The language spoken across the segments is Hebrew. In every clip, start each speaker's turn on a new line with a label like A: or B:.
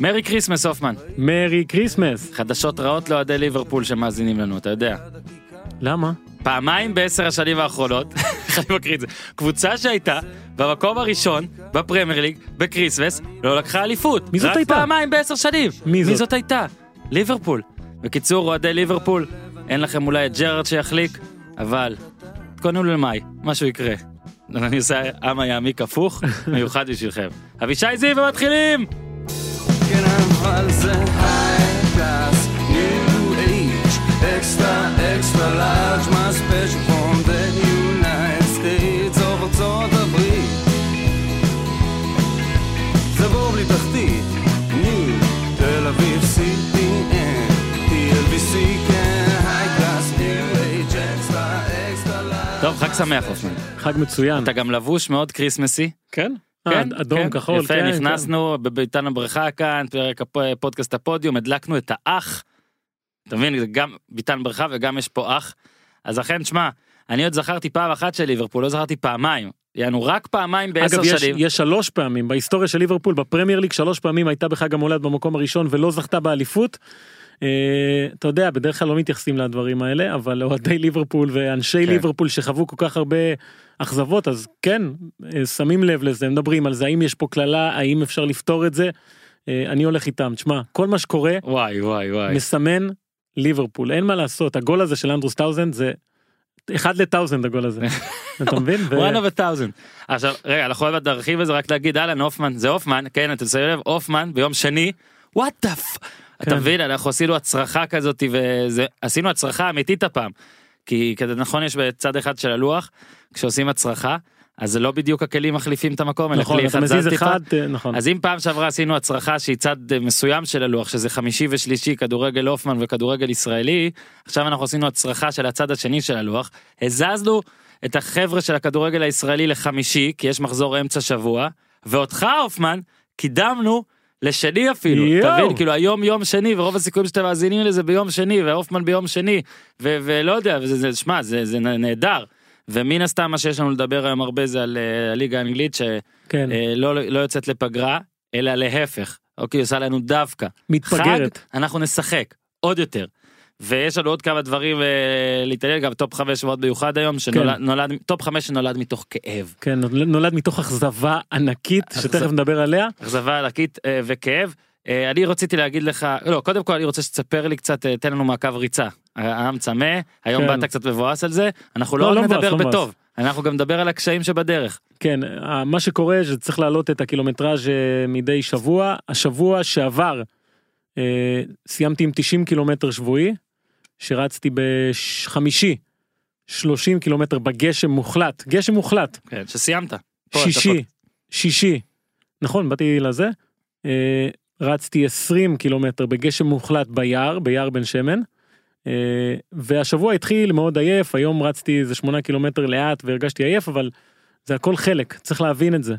A: Merry Christmas הופמן,
B: Merry Christmas.
A: חדשות רעות לאוהדי ליברפול שמאזינים לנו, אתה יודע.
B: למה?
A: פעמיים בעשר השנים האחרונות, איך אני מקריא את זה, קבוצה שהייתה במקום הראשון בפרמייר ליג בקריסמס לא לקחה אליפות.
B: מי זאת הייתה?
A: רק פעמיים בעשר שנים.
B: מי זאת?
A: זאת הייתה? ליברפול. בקיצור אוהדי ליברפול, אין לכם אולי את ג'רארד שיחליק, אבל תתכוננו למאי, משהו יקרה. אני עושה עם היד עמוק הפוך, מיוחד בשבילכם. אבישי זיו ומתחילים!
C: כן אבל זה high class, new age, extra extra large, my special from the United States of ארצות הברית. זה בור בלי תחתית, new, תל אביב CPN, TLBC כן, high class, new age, extra extra large.
A: טוב, חג שמח הופמן.
B: חג מצוין.
A: אתה גם לבוש מאוד כריסמסי.
B: כן?
A: כן,
B: אה, אדום,
A: כן,
B: כחול,
A: יפה,
B: כן.
A: נכנסנו בביתן הבריכה כאן, פרק הפ- פודקאסט הפודיום, הדלקנו את האח. אתה מבין, גם ביתן בריכה וגם יש פה אח. אז לכן, שמע, אני עוד זכרתי פעם אחת של ליברפול, לא זכרתי פעמיים. יענו רק פעמיים
B: כן.
A: בעשר
B: אגב, יש,
A: שנים.
B: יש שלוש פעמים, בהיסטוריה של ליברפול, בפרמייר ליג, שלוש פעמים הייתה בחג המולד במקום הראשון ולא זכתה באליפות. אה, אתה יודע, בדרך כלל לא מתייחסים לדברים האלה, אבל אוהדי ליברפול ואנשי
A: כן.
B: ליברפול שחוו כל כך הרבה אכזבות, אז כן, אה, שמים לב לזה, מדברים על זה, האם יש פה קללה, האם אפשר לפתור את זה. אה, אני הולך איתם, תשמע, כל מה שקורה
A: וואי וואי וואי.
B: מסמן ליברפול, אין מה לעשות, הגול הזה של אנדרוס טאונסנד זה אחד ל thousand הגול הזה, אתה מבין?
A: one of a thousand. עכשיו, רגע, אנחנו עוד מעט נרחיב בזה, רק להגיד, אהלן, הופמן, זה הופמן, כן, אתה שמים לב, הופמן ביום שני, what the. אתה
B: כן.
A: מבין, אנחנו עשינו הצרחה כזאת, ועשינו הצרחה אמיתית הפעם. כי כזה נכון, יש בצד אחד של הלוח, כשעושים הצרחה, אז זה לא בדיוק הכלים מחליפים את המקום, אלא
B: נכון,
A: כלי
B: אתה
A: אחד זז טיפה.
B: אה, נכון.
A: אז אם פעם שעברה עשינו הצרחה שהיא צד אה, מסוים של הלוח שזה חמישי ושלישי כדורגל הופמן וכדורגל ישראלי עכשיו אנחנו עשינו הצרחה של הצד השני של הלוח הזזנו את החבר'ה של הכדורגל הישראלי לחמישי כי יש מחזור אמצע שבוע ואותך הופמן קידמנו לשני אפילו מבין כאילו היום יום שני ורוב הסיכויים שאתם מאזינים לזה ביום שני והופמן ביום שני ו- ולא יודע וזה זה שמע זה זה נהדר. ומן הסתם מה שיש לנו לדבר היום הרבה זה על אה, הליגה האנגלית ש...
B: כן,
A: אה, לא, לא יוצאת לפגרה, אלא להפך. אוקיי, עושה לנו דווקא.
B: מתפגרת.
A: חג, אנחנו נשחק, עוד יותר. ויש לנו עוד כמה דברים אה, להתעניין, גם טופ חמש מאוד מיוחד היום, שנולד,
B: כן.
A: נולד, טופ חמש שנולד מתוך כאב.
B: כן, נולד מתוך אכזבה ענקית, שתכף נדבר עליה.
A: אכזבה ענקית אה, וכאב. אה, אני רציתי להגיד לך, לא, קודם כל אני רוצה שתספר לי קצת, אה, תן לנו מעקב ריצה. העם צמא, היום
B: כן.
A: באת קצת מבואס על זה, אנחנו
B: לא,
A: לא,
B: לא מבואס,
A: נדבר
B: לא.
A: בטוב, אנחנו גם נדבר על הקשיים שבדרך.
B: כן, אה, מה שקורה שצריך להעלות את הקילומטראז' אה, מדי שבוע. השבוע שעבר אה, סיימתי עם 90 קילומטר שבועי, שרצתי בחמישי 30 קילומטר בגשם מוחלט, גשם מוחלט,
A: כן, שסיימת.
B: שישי, שישי, נכון, באתי לזה, אה, רצתי 20 קילומטר בגשם מוחלט ביער, ביער בן שמן. אה, והשבוע התחיל מאוד עייף, היום רצתי איזה 8 קילומטר לאט והרגשתי עייף, אבל זה הכל חלק, צריך להבין את זה.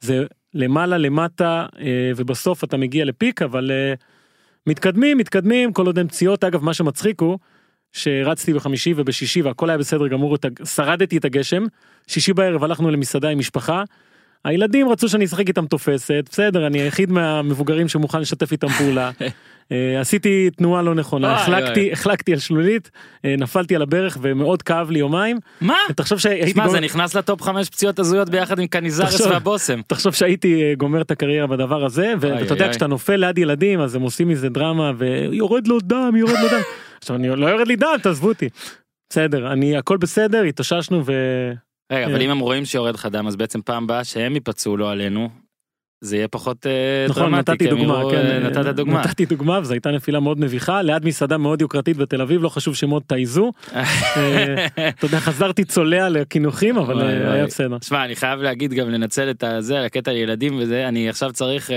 B: זה למעלה למטה אה, ובסוף אתה מגיע לפיק, אבל אה, מתקדמים, מתקדמים, כל עוד אין פציעות. אגב, מה שמצחיק הוא שרצתי בחמישי ובשישי והכל היה בסדר גמור, שרדתי את הגשם. שישי בערב הלכנו למסעדה עם משפחה. הילדים רצו שאני אשחק איתם תופסת, בסדר, אני היחיד מהמבוגרים שמוכן לשתף איתם פעולה. אה, עשיתי תנועה לא נכונה, החלקתי. החלקתי על שלולית, אה, נפלתי על הברך ומאוד כאב לי יומיים.
A: מה?
B: תחשוב שהייתי גומר-
A: זה נכנס לטופ חמש פציעות הזויות ביחד עם קניזרס. והבושם.
B: תחשוב שהייתי אה, גומר את הקריירה בדבר הזה ואתה יודע. כשאתה נופל ליד ילדים אז הם עושים מזה דרמה ויורד לו דם יורד לו דם. עכשיו אני לא יורד לי דם תעזבו אותי. בסדר אני הכל בסדר התאוששנו ו...
A: רגע, אבל
B: כן.
A: אם הם רואים שיורד לך דם, אז בעצם פעם באה שהם ייפצעו לא עלינו, זה יהיה פחות אה,
B: נכון
A: דרמטי.
B: נתתי
A: כי הם
B: דוגמה כן
A: אה, נתת דוגמה.
B: נתתי דוגמה וזו הייתה נפילה מאוד מביכה ליד מסעדה מאוד יוקרתית בתל אביב לא חשוב שמאוד תעיזו. אה, אתה יודע חזרתי צולע לקינוחים אבל אה. היה בסדר.
A: שמע, אני חייב להגיד גם לנצל את הזה, הקטע לילדים וזה, אני עכשיו צריך, אה,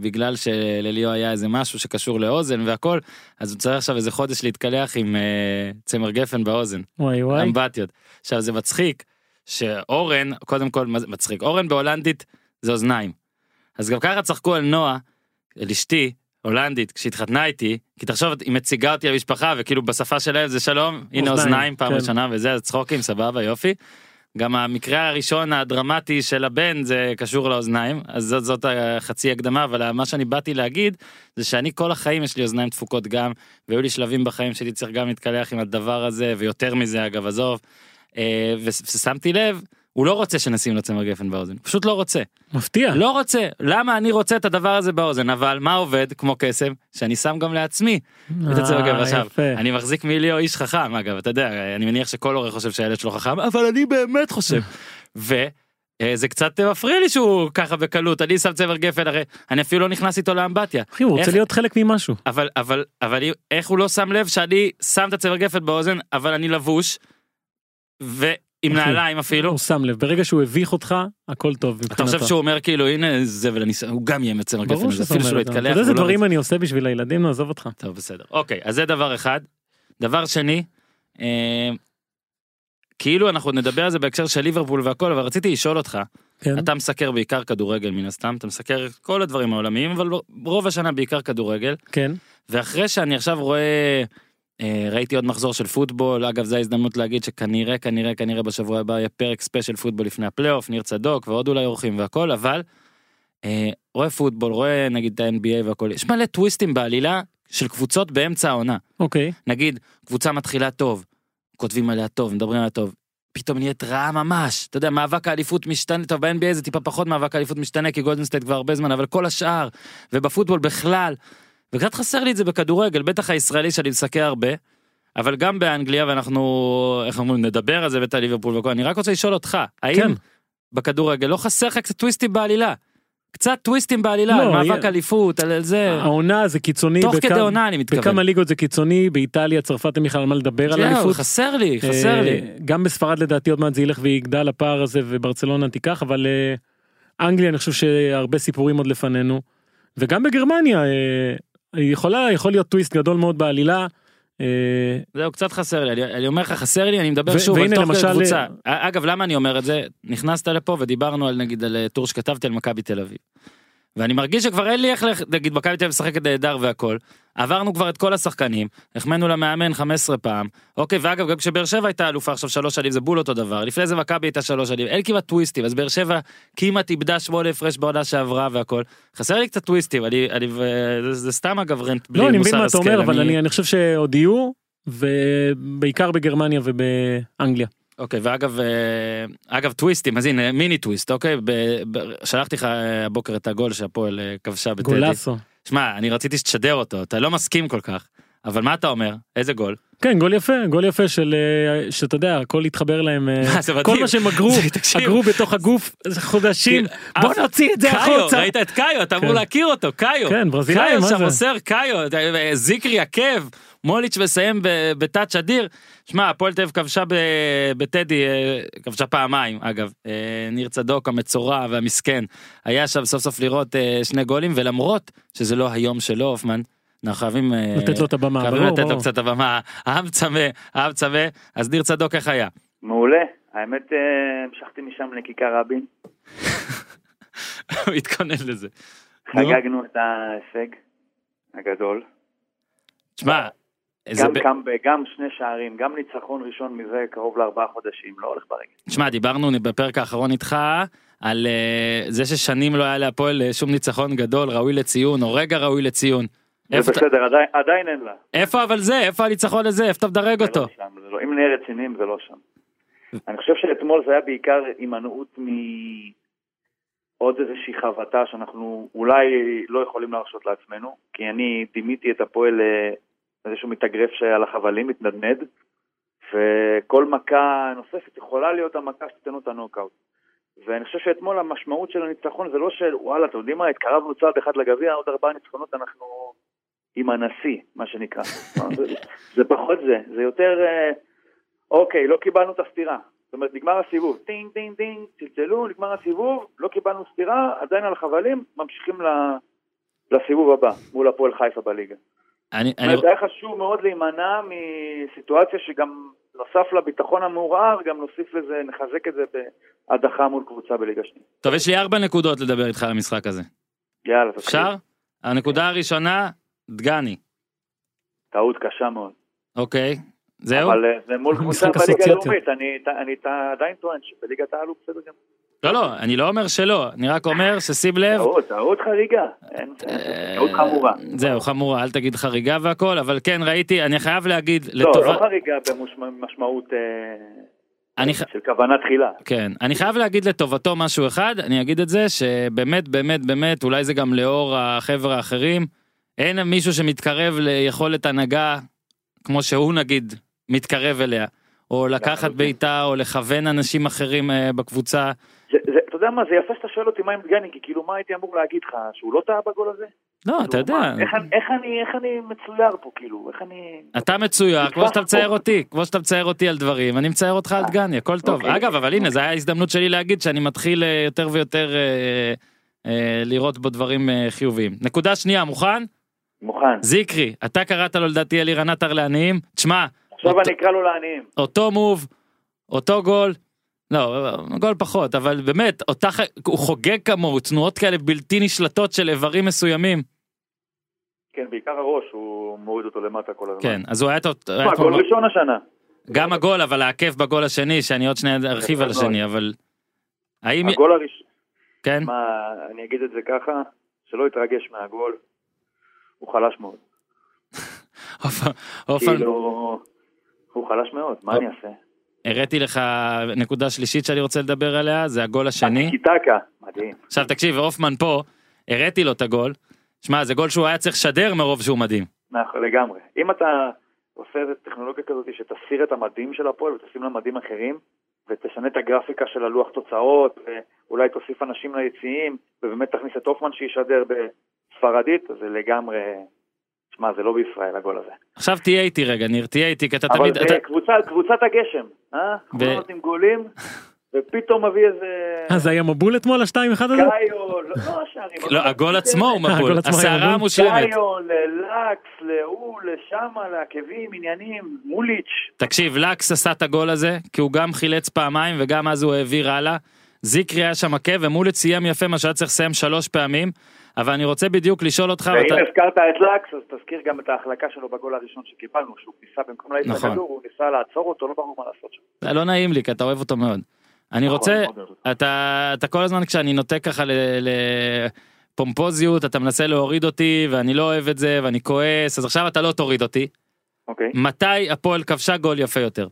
A: בגלל שלליאו היה איזה משהו שקשור לאוזן והכל, אז הוא צריך עכשיו איזה חודש להתקלח עם אה, צמר גפן באוזן.
B: וואי וואי.
A: אמבטיות. עכשיו זה מצחיק שאורן, קודם כל מצחיק, אורן בהולנדית זה אוזניים. אז גם ככה צחקו על נועה, על אשתי, הולנדית, כשהתחתנה איתי, כי תחשוב, היא מציגה אותי למשפחה וכאילו בשפה שלהם זה שלום, הנה
B: אוזניים,
A: אוזניים פעם
B: כן.
A: ראשונה וזה, אז צחוקים, סבבה, יופי. גם המקרה הראשון הדרמטי של הבן זה קשור לאוזניים, אז זאת, זאת החצי הקדמה, אבל מה שאני באתי להגיד, זה שאני כל החיים יש לי אוזניים דפוקות גם, והיו לי שלבים בחיים שלי צריך גם להתקלח עם הדבר הזה, ויותר מזה אגב, עזוב. אה, ושמתי לב, הוא לא רוצה שנשים לו צמר גפן באוזן, פשוט לא רוצה.
B: מפתיע.
A: לא רוצה, למה אני רוצה את הדבר הזה באוזן, אבל מה עובד כמו קסם, שאני שם גם לעצמי את הצמר גפן.
B: אה,
A: עכשיו. אני מחזיק מיליו איש חכם אגב, אתה יודע, אני מניח שכל הורה חושב שהילד שלו חכם, אבל אני באמת חושב. וזה קצת מפריע לי שהוא ככה בקלות, אני שם צמר גפן, הרי אני אפילו לא נכנס איתו לאמבטיה.
B: אחי, הוא רוצה
A: איך-
B: להיות חלק ממשהו.
A: אבל אבל אבל איך הוא לא שם לב שאני שם את הצמר גפן באוזן אבל אני לבוש. ועם נעליים אפילו.
B: הוא שם לב, ברגע שהוא הביך אותך, הכל טוב
A: אתה
B: מבחינתו.
A: חושב שהוא אומר כאילו הנה זה ואני הוא גם יהיה עם הצמר גפן אפילו
B: את זה. אתה
A: יתקלח.
B: יודע איזה
A: לא
B: דברים אני עושה בשביל הילדים, נו, עזוב אותך.
A: טוב בסדר אוקיי אז זה דבר אחד. דבר שני. אה, כאילו אנחנו נדבר על זה בהקשר של ליברפול והכל אבל רציתי לשאול אותך
B: כן.
A: אתה מסקר בעיקר כדורגל מן הסתם אתה מסקר את כל הדברים העולמיים אבל רוב השנה בעיקר כדורגל
B: כן.
A: ואחרי שאני עכשיו רואה, אה, ראיתי עוד מחזור של פוטבול, אגב זו ההזדמנות להגיד שכנראה, כנראה, כנראה בשבוע הבא יהיה פרק special פוטבול לפני הפלייאוף, ניר צדוק ועוד אולי אורחים והכל, אבל אה, רואה פוטבול, רואה נגיד את ה-NBA והכל, יש מלא טוויסטים בעלילה של קבוצות באמצע העונה.
B: אוקיי.
A: נגיד, קבוצה מתחילה טוב, כותבים עליה טוב, מדברים עליה טוב. פתאום נהיית רעה ממש, אתה יודע, מאבק האליפות משתנה, טוב ב-NBA זה טיפה פחות מאבק האליפות משתנה כי גולדן סטייט כבר הרבה זמן, אבל כל השאר, ובפוטבול בכלל, וקצת חסר לי את זה בכדורגל, בטח הישראלי שאני מסקר הרבה, אבל גם באנגליה ואנחנו, איך אומרים, נדבר על זה ואת הליברפול וכל, אני רק רוצה לשאול אותך, האם
B: כן.
A: בכדורגל לא חסר לך קצת טוויסטים בעלילה? קצת טוויסטים בעלילה,
B: לא,
A: על מאבק אליפות, על זה,
B: העונה זה קיצוני.
A: תוך
B: בכמה-
A: כדי עונה אני מתכוון.
B: בכמה ליגות זה קיצוני, באיטליה, צרפת, אין בכלל על מה לדבר על אליפות.
A: חסר לי, חסר
B: אה,
A: לי.
B: גם בספרד לדעתי עוד מעט זה ילך ויגדל הפער הזה וברצלונה תיקח אבל אה, אנגליה אני חושב שהרבה סיפורים עוד לפנינו וגם בגרמניה אה, יכולה יכול להיות טוויסט גדול מאוד בעלילה. אה,
A: זהו קצת חסר לי אני, אני אומר לך חסר לי אני מדבר שוב על תוך כדי קבוצה אגב למה אני אומר את זה נכנסת לפה ודיברנו על נגיד על אה, טור שכתבתי על מכבי תל אביב. ואני מרגיש שכבר אין לי איך נגיד מכבי תל אביב משחקת נהדר והכל עברנו כבר את כל השחקנים החמאנו למאמן 15 פעם אוקיי ואגב גם כשבאר שבע הייתה אלופה עכשיו שלוש שנים זה בול אותו דבר לפני זה מכבי הייתה שלוש שנים אין כמעט טוויסטים אז באר שבע כמעט איבדה שמונה הפרש בעונה שעברה והכל חסר לי קצת טוויסטים אני אני זה, זה סתם אגב רנט בלי
B: לא אני
A: מוסר
B: מבין מה אתה
A: השכל,
B: אומר אבל אני אני חושב שעוד יהיו ובעיקר בגרמניה ובאנגליה.
A: אוקיי ואגב אה, אגב טוויסטים אז הנה מיני טוויסט אוקיי ב, ב, שלחתי לך אה, הבוקר את הגול שהפועל אה, כבשה בטדי.
B: גולסו.
A: שמע אני רציתי שתשדר אותו אתה לא מסכים כל כך אבל מה אתה אומר איזה גול
B: כן גול יפה גול יפה של אה, שאתה יודע הכל התחבר להם אה, כל. מה שהם אגרו. אגרו בתוך הגוף חודשים בוא
A: אף-
B: נוציא את זה
A: קאיו
B: החוצה.
A: ראית את קאיו אתה אמור
B: כן.
A: להכיר אותו קאיו
B: כן, ברזילאי,
A: קאיו
B: מה זה?
A: קאיו אתה- זיקרי עקב מוליץ' מסיים בטאץ' אדיר. שמע הפועל תל אביב כבשה בטדי אה, כבשה פעמיים אגב אה, ניר צדוק המצורע והמסכן היה שם סוף סוף לראות אה, שני גולים ולמרות שזה לא היום שלו הופמן אנחנו חייבים אה,
B: לתת לו את הבמה,
A: חייבים
B: ברור,
A: לתת לו. קצת הבמה העם צמא העם צמא אז ניר צדוק איך היה.
D: מעולה. האמת, אה, המשכתי משם לכיכר רבין.
A: הוא התכונן לזה. נו.
D: חגגנו את ההישג הגדול.
A: תשמע.
D: גם
A: ב-
D: קאמבק, גם שני שערים, גם ניצחון ראשון מזה קרוב לארבעה חודשים, לא הולך ברגל.
A: תשמע דיברנו בפרק האחרון איתך על אה, זה ששנים לא היה להפועל שום ניצחון גדול ראוי לציון או רגע ראוי לציון.
D: זה בסדר, עדיין- עדיין אין לה.
A: איפה אבל זה איפה הניצחון הזה איפה אתה מדרג אותו.
D: לא שם, לא- אם נהיה רציניים זה לא שם. אני חושב שאתמול זה היה בעיקר הימנעות מעוד איזושהי חבטה שאנחנו אולי לא יכולים להרשות לעצמנו, כי אני דימיתי את הפועל אה, איזשהו מתאגרף שעל החבלים, מתנדנד, וכל מכה נוספת יכולה להיות המכה שתיתן לו את הנוקאוט. ואני חושב שאתמול המשמעות של הניצחון זה לא של וואלה, אתם יודעים מה, התקרבנו צעד אחד לגביע, עוד ארבעה ניצחונות אנחנו עם הנשיא, מה שנקרא. זה, זה פחות זה, זה יותר, אה, אוקיי, לא קיבלנו את הסטירה. זאת אומרת, נגמר הסיבוב, טינג טינג טינג, צלצלו, נגמר הסיבוב, לא קיבלנו סטירה, עדיין על החבלים, ממשיכים ל- לסיבוב הבא, מול הפועל חיפה בליגה.
A: אני,
D: זאת
A: אני,
D: אומרת, היה חשוב מאוד להימנע מסיטואציה שגם נוסף לביטחון המעורער, גם נוסיף לזה, נחזק את זה בהדחה מול קבוצה בליגה שנייה.
A: טוב יש לי ארבע נקודות לדבר איתך על המשחק הזה.
D: יאללה, תתחיל.
A: אפשר? הנקודה הראשונה דגני
D: טעות קשה מאוד.
A: אוקיי. זהו?
D: אבל אה, זה מול קבוצה בליגה. הלאומית, אני אני עדיין טוען שבליגת העל הוא בסדר גם.
A: לא, לא, אני לא אומר שלא, אני רק אומר ששים לב.
D: טעות, טעות חריגה.
A: אה,
D: טעות חמורה.
A: זהו, חמורה, אל תגיד חריגה והכל, אבל כן, ראיתי, אני חייב להגיד,
D: לא,
A: לטובה...
D: לא חריגה במשמעות אה,
A: אני ח-
D: של כוונה תחילה.
A: כן, אני חייב להגיד לטובתו משהו אחד, אני אגיד את זה, שבאמת, באמת, באמת, אולי זה גם לאור החבר'ה האחרים, אין מישהו שמתקרב ליכולת הנהגה, כמו שהוא נגיד, מתקרב אליה. או לקחת. בעיטה, או לכוון אנשים אחרים אה, בקבוצה.
D: זה- זה- אתה יודע מה, זה יפה שאתה שואל אותי מה עם דגני, כי כאילו מה הייתי אמור להגיד לך, שהוא לא טעה בגול הזה?
A: לא, אתה
D: כאילו,
A: יודע,
D: מה, איך אני- איך אני- איך אני מצויר פה, כאילו, איך אני...
A: אתה מצויר, כמו שאתה מצייר. אותי, כמו שאתה מצייר אותי על דברים, אני מצייר אותך על דגני, הכל טוב.
D: אוקיי.
A: אגב, אבל הנה, זו הייתה הזדמנות שלי להגיד שאני מתחיל אה, יותר ויותר אה, אה, לראות בו דברים אה, חיוביים. נקודה שנייה, מוכן?
D: מוכן.
A: זיקרי, אתה קראת לו לדעתי אלירן עטר לעניים, תשמע,
D: עכשיו
A: אותו-
D: אני אקרא לו לעניים.
A: אותו מוב, אותו גול, לא, גול פחות, אבל באמת, אותה, הוא חוגג כמוהו, תנועות כאלה בלתי נשלטות של איברים מסוימים.
D: כן, בעיקר הראש, הוא מוריד אותו למטה כל הזמן.
A: כן, אז הוא היה, פה-
D: גול ראשון השנה.
A: גם הגול, אבל העקב בגול השני, שאני עוד שנייה ארחיב על
D: מאוד.
A: השני, אבל... האם...
D: הגול הראשון,
A: כן?
D: מה, אני אגיד את זה ככה, שלא יתרגש מהגול, הוא חלש מאוד. כאילו, הוא חלש מאוד, מה אני אעשה?
A: הראיתי לך נקודה שלישית שאני רוצה לדבר עליה, זה הגול השני.
D: קיטקה, מדהים.
A: עכשיו תקשיב, הופמן פה, הראיתי לו את הגול. שמע, זה גול שהוא היה צריך לשדר מרוב שהוא מדהים.
D: נכון, לגמרי. אם אתה עושה איזה טכנולוגיה כזאת שתסיר את המדים של הפועל ותשים לה מדים אחרים, ותשנה את הגרפיקה של הלוח תוצאות, ואולי תוסיף אנשים ליציעים, ובאמת תכניס את הופמן שישדר בספרדית, אז זה לגמרי... שמע, זה לא בישראל הגול הזה.
A: עכשיו תהיה איתי רגע, ניר, תהיה איתי, כי אתה
D: אבל
A: תמיד...
D: זה
A: אתה-
D: קבוצה, קבוצת הגשם, אה? כולם נותנים גולים, ופתאום מביא איזה...
B: אה, זה היה מבול אתמול השתיים אחד הזה?
D: קאיו, לא לא השערים.
A: לא, הגול עצמו הוא מבול,
B: הגול עצמו היה
A: הסערה
B: מבול.
A: המושלמת.
D: קאיו, ללקס, להוא, לשמה, לעקבים, עניינים, מוליץ'.
A: תקשיב, לקס עשה את הגול הזה, כי הוא גם חילץ פעמיים וגם אז הוא העביר הלאה. זיקרי היה שם עקב ומולט סיים יפה מה שהיה צריך לסיים שלוש פעמים. אבל אני רוצה בדיוק לשאול אותך,
D: ואם
A: אתה-
D: הזכרת את לקס, אז תזכיר גם את ההחלקה שלו בגול הראשון שקיבלנו, שהוא ניסה במקום להעיף
A: נכון.
D: הכדור, הוא ניסה לעצור אותו, לא ברור מה לעשות שם.
A: זה לא נעים לי כי אתה אוהב אותו מאוד. אני
D: נכון,
A: רוצה. אתה, אתה כל הזמן כשאני נוטה ככה לפומפוזיות אתה מנסה להוריד אותי ואני לא אוהב את זה ואני כועס אז עכשיו אתה לא תוריד אותי.
D: אוקיי.
A: מתי הפועל כבשה גול יפה יותר?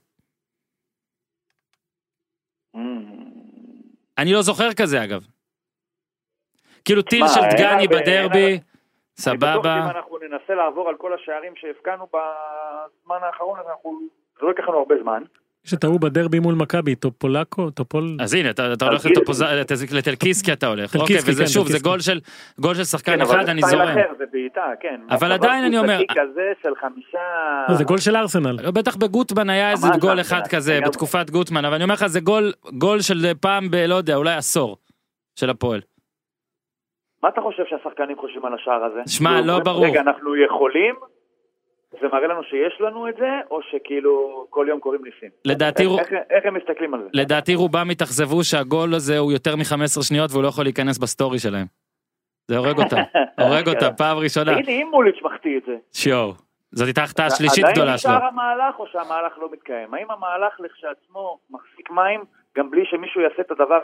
D: אממ.
A: אני לא זוכר כזה אגב. כאילו טיל של דגני בדרבי, סבבה.
D: שאם אנחנו ננסה לעבור על כל השערים שהבקענו בזמן האחרון, אז אנחנו... זה לא ייקח לנו הרבה זמן.
B: שטעו בדרבי מול מכבי, טופולקו, טופול...
A: אז הנה אתה, אתה הולך לטלקיסקי אתה הולך.
B: טלקיסקי,
A: אוקיי, וזה
B: כן,
A: שוב זה. גול של גול של שחקן
D: כן,
A: אחד אני זורם.
D: אחר, זה בעיטה, כן.
A: אבל עדיין אני אומר-
D: קבוצתי כזה של חמישה...
B: לא, זה גול של ארסנל.
A: לא, בטח בגוטמן היה איזה גול אחד
D: זה
A: כזה. בתקופת גוטמן אבל אני אומר לך זה גול גול של פעם ב... לא יודע אולי עשור של הפועל.
D: מה אתה חושב שהשחקנים חושבים על השער הזה?
A: שמע,
D: כאילו,
A: לא ברור.
D: רגע, אנחנו יכולים? זה מראה לנו שיש לנו את זה, או שכאילו כל יום קוראים ניסים?
A: לדעתי
D: איך, איך, איך הם מסתכלים על זה?
A: לדעתי רובם התאכזבו שהגול הזה הוא יותר מ-15 שניות והוא לא יכול להיכנס בסטורי שלהם. זה הורג אותם, הורג אותם פעם ראשונה.
D: תגיד לי, אם מוליץ' מחטיא את זה,
A: שיואו. זאת הייתה החטאה השלישית
D: עדיין
A: גדולה שלו.
D: נשאר המהלך או שהמהלך לא מתקיים? האם המהלך לכשעצמו מחזיק מים גם בלי שמישהו יעשה את הדבר,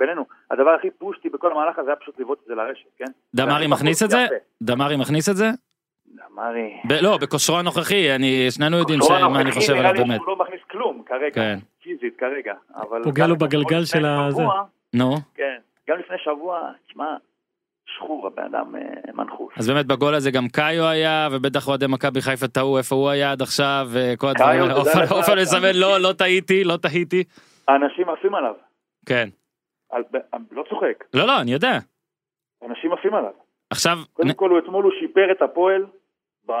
D: בינינו, הדבר הכי פושטי בכל המהלך הזה היה פשוט לבעוט את זה לרשת, כן?
A: דמרי מכניס את זה? דמרי מכניס את זה?
D: דמרי...
A: ב- לא, בכושרו הנוכחי, אני, שנינו יודעים ש- מה אני חושב עליו
D: לי
A: באמת.
D: שהוא לא מכניס כלום כרגע,
A: כן.
D: פיזית כרגע. אבל
B: פוגע לו בגלגל של הזה.
A: נו,
D: כן, גם לפני שבוע, תשמע, שחור, הבן אדם אה, מנחוס.
A: אז באמת בגול הזה גם קאיו היה, ובטח אוהדי מכבי חיפה טעו איפה הוא היה עד עכשיו, וכל הדברים האלה. עופר-
D: לך,
A: עופר
D: אתה-
A: לסמן, לא, לא טעיתי, לא טעיתי.
D: האנשים עפים עליו,
A: כן.
D: על- ב- לא צוחק,
A: לא, לא, אני יודע.
D: אנשים עפים עליו.
A: עכשיו,
D: קודם כל, הוא אתמול הוא שיפר את הפועל ב...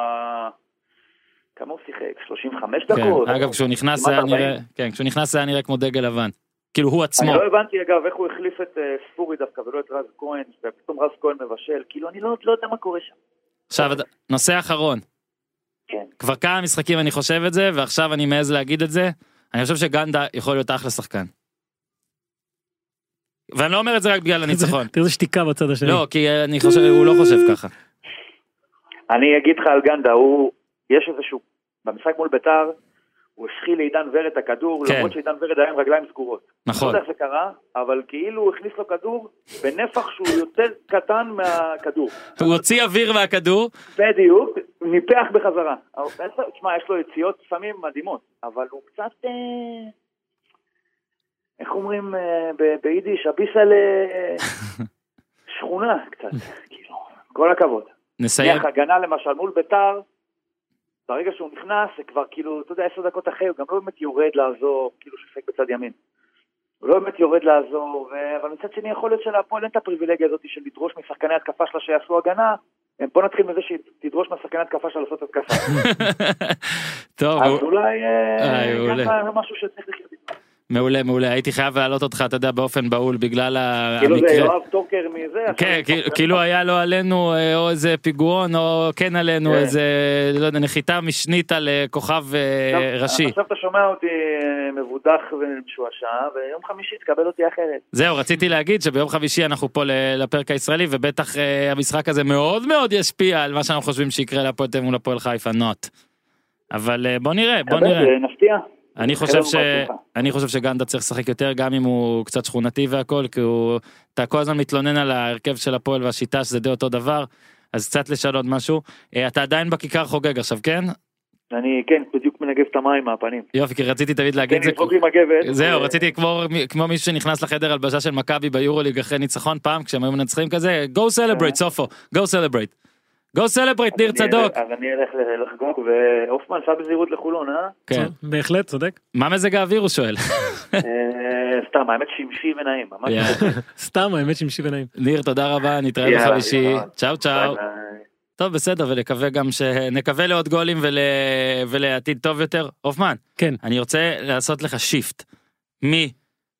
D: כמה הוא שיחק? 35
A: כן,
D: דקות?
A: אגב, כשהוא נכנס היה
D: 40.
A: נראה, כן, כשהוא נכנס זה היה נראה כמו דגל לבן. כאילו הוא עצמו.
D: אני לא הבנתי אגב איך הוא החליף את אה, ספורי דווקא ולא את רז כהן, ופתאום רז כהן מבשל, כאילו אני לא לא יודע מה קורה שם.
A: עכשיו, נושא אחרון.
D: כן.
A: כבר כמה משחקים אני חושב את זה, ועכשיו אני מעז להגיד את זה. אני חושב שגנדה יכול להיות אחלה שחקן. ואני לא אומר את זה רק בגלל הניצחון.
B: תראה איזה שתיקה בצד השני.
A: לא, כי אני חושב, הוא לא חושב ככה.
D: אני אגיד לך על גנדה, הוא, יש איזשהו, במשחק מול ביתר, הוא השחיל לעידן ורד את הכדור,
A: כן.
D: למרות שעידן ורד היה עם רגליים סגורות. לא
A: נכון.
D: יודע איך זה קרה, אבל כאילו הוא הכניס לו כדור בנפח שהוא יותר קטן מהכדור.
A: הוא הוציא אוויר מהכדור,
D: בדיוק, ניפח בחזרה. תשמע, יש לו יציאות לפעמים מדהימות, אבל הוא קצת, אה, איך אומרים אה, ביידיש, הביסל אה, שכונה קצת, כאילו, כל הכבוד.
A: נסיים.
D: הגנה למשל מול ביתר, ברגע שהוא נכנס, זה כבר כאילו, אתה יודע, עשר דקות אחרי, הוא גם לא באמת יורד לעזור, כאילו שיחק בצד ימין. הוא לא באמת יורד לעזור, ו... אבל מצד שני יכול להיות שלהפועל אין את הפריבילגיה הזאת של לדרוש משחקני התקפה שלה שיעשו הגנה. בוא נתחיל מזה שתדרוש משחקני התקפה שלה לעשות התקפה.
A: טוב,
D: אז אולי
A: אה,
D: אה. ככה משהו שצריך לחיות איתו.
A: מעולה מעולה הייתי חייב להעלות אותך אתה יודע באופן בהול בגלל ה-
D: כאילו זה
A: המקרה.
D: יואב טוקר מזה.
A: כן, כאילו- כאילו היה לו עלינו אה, או איזה פיגועון או כן עלינו
D: כן.
A: איזה לא יודע נחיתה משנית על אה, כוכב אה,
D: עכשיו-
A: ראשי.
D: עכשיו אתה שומע אותי מבודח ומשועשע, ויום חמישי תקבל אותי אחרת.
A: זהו רציתי להגיד שביום חמישי אנחנו פה לפרק הישראלי ובטח המשחק הזה מאוד מאוד ישפיע על מה שאנחנו חושבים שיקרה להפועל תל אביב מול הפועל חיפה נוט. אבל בוא נראה בוא נראה.
D: אה, נפתיע.
A: אני חושב ש... אני חושב שגנדה צריך לשחק יותר גם אם הוא קצת שכונתי והכל כי הוא אתה כל הזמן מתלונן על ההרכב של הפועל והשיטה שזה די אותו דבר אז קצת לשנות משהו. אה, אתה עדיין בכיכר חוגג עכשיו כן?
D: אני, כן, בדיוק מנגב את המים מהפנים.
A: יופי כי רציתי תמיד להגיד
D: כן,
A: זה
D: מגבת.
A: זהו
D: אה,
A: רציתי כמו כמו מישהו שנכנס לחדר הלבשה של מכבי ביורוליג אחרי ניצחון פעם כשהם היו מנצחים כזה go celebrate סופו go celebrate go celebrate ניר
D: אני
A: צדוק
D: אלך- אז אני אלך לחגוג, והופמן סע בזהירות לחולון, אה?
A: כן
B: בהחלט צודק
A: מה מזג האוויר הוא שואל
D: אה, סתם, האמת שמשי ונעים.
B: סתם האמת שמשי ונעים.
A: ניר תודה רבה נתראה בחמישי. צ'או צ'או. טוב בסדר ונקווה גם שנקווה לעוד גולים ול... ולעתיד טוב יותר. הופמן,
B: כן.
A: אני רוצה לעשות לך שיפט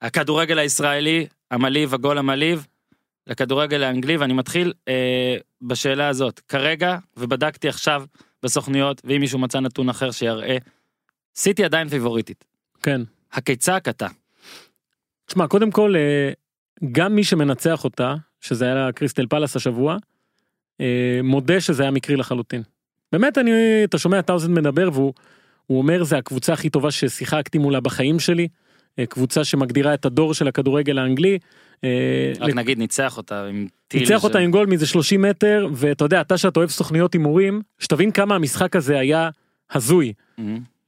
A: מהכדורגל הישראלי המלהיב הגול המלהיב לכדורגל האנגלי ואני מתחיל אה, בשאלה הזאת כרגע ובדקתי עכשיו בסוכניות ואם מישהו מצא נתון אחר שיראה סיטי עדיין פיבוריטית
B: כן.
A: הקיצק אתה
B: תשמע, קודם כל, אה, גם מי שמנצח אותה, שזה היה קריסטל פלאס השבוע, אה, מודה שזה היה מקרי לחלוטין. באמת, אני, אתה שומע טאוזן מדבר והוא הוא אומר זה הקבוצה הכי טובה ששיחקתי מולה בחיים שלי, קבוצה שמגדירה את הדור של הכדורגל האנגלי. אה,
A: רק נגיד ניצח אותה עם טיל
B: ניצח אותה עם גול מאיזה 30 מטר, ואתה יודע, אתה שאתה אוהב סוכניות הימורים, שתבין כמה המשחק הזה היה הזוי.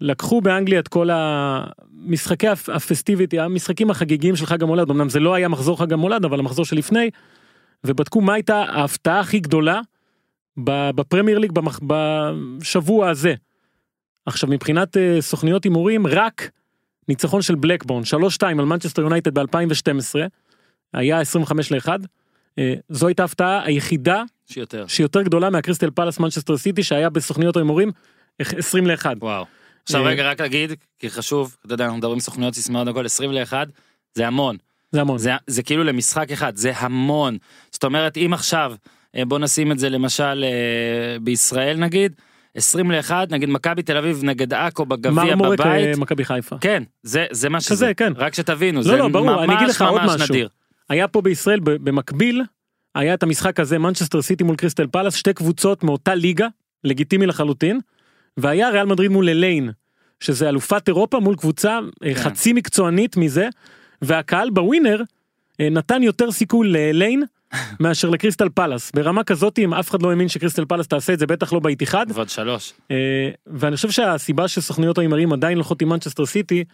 B: לקחו באנגליה את כל המשחקי הפ- הפסטיביטי, המשחקים החגיגיים של חג המולד, אמנם זה לא היה מחזור חג המולד, אבל המחזור שלפני, ובדקו מה הייתה ההפתעה הכי גדולה בפרמייר ליג. בשבוע הזה. עכשיו מבחינת uh, סוכניות הימורים, רק ניצחון של בלקברן, 3-2 על מנצ'סטר יונייטד ב-2012, היה 25 ל-1. אה, זו הייתה ההפתעה היחידה
A: שיותר
B: שיותר גדולה מהקריסטל פאלאס מנצ'סטר סיטי שהיה בסוכניות ההימורים 20 ל-1.
A: וואו. עכשיו
B: אה,
A: רגע רק להגיד כי חשוב אתה יודע אנחנו מדברים סוכניות סיסמאות הכל 20 ל-1 זה המון
B: זה המון.
A: זה זה כאילו למשחק אחד זה המון זאת אומרת אם עכשיו אה, בוא נשים את זה למשל אה, בישראל נגיד 20 ל-1 נגיד מכבי תל אביב נגד עכו בגביע
B: מרמורק
A: בבית
B: אה, מכבי חיפה.
A: כן זה זה מה שזה
B: כזה, כן.
A: רק שתבינו
B: לא,
A: זה
B: לא, ברור, אני אגיד
A: ממש
B: לך עוד
A: ממש
B: משהו.
A: נדיר
B: היה פה בישראל במקביל היה את המשחק הזה מנצ'סטר סיטי מול קריסטל פאלאס שתי קבוצות מאותה ליגה לגיטימי לחלוטין והיה ריאל מדריד מול אל עין שזה אלופת אירופה מול קבוצה אה,
A: כן.
B: חצי מקצוענית מזה והקהל בווינר אה, נתן יותר סיכוי לאל עין מאשר לקריסטל פאלאס. ברמה כזאת אם אף אחד לא האמין שקריסטל פאלאס תעשה את זה בטח לא באיתיחד
A: ועוד שלוש.
B: אה, ואני חושב שהסיבה שסוכניות ההימורים עדיין הולכות עם מנצ'סטר סיטי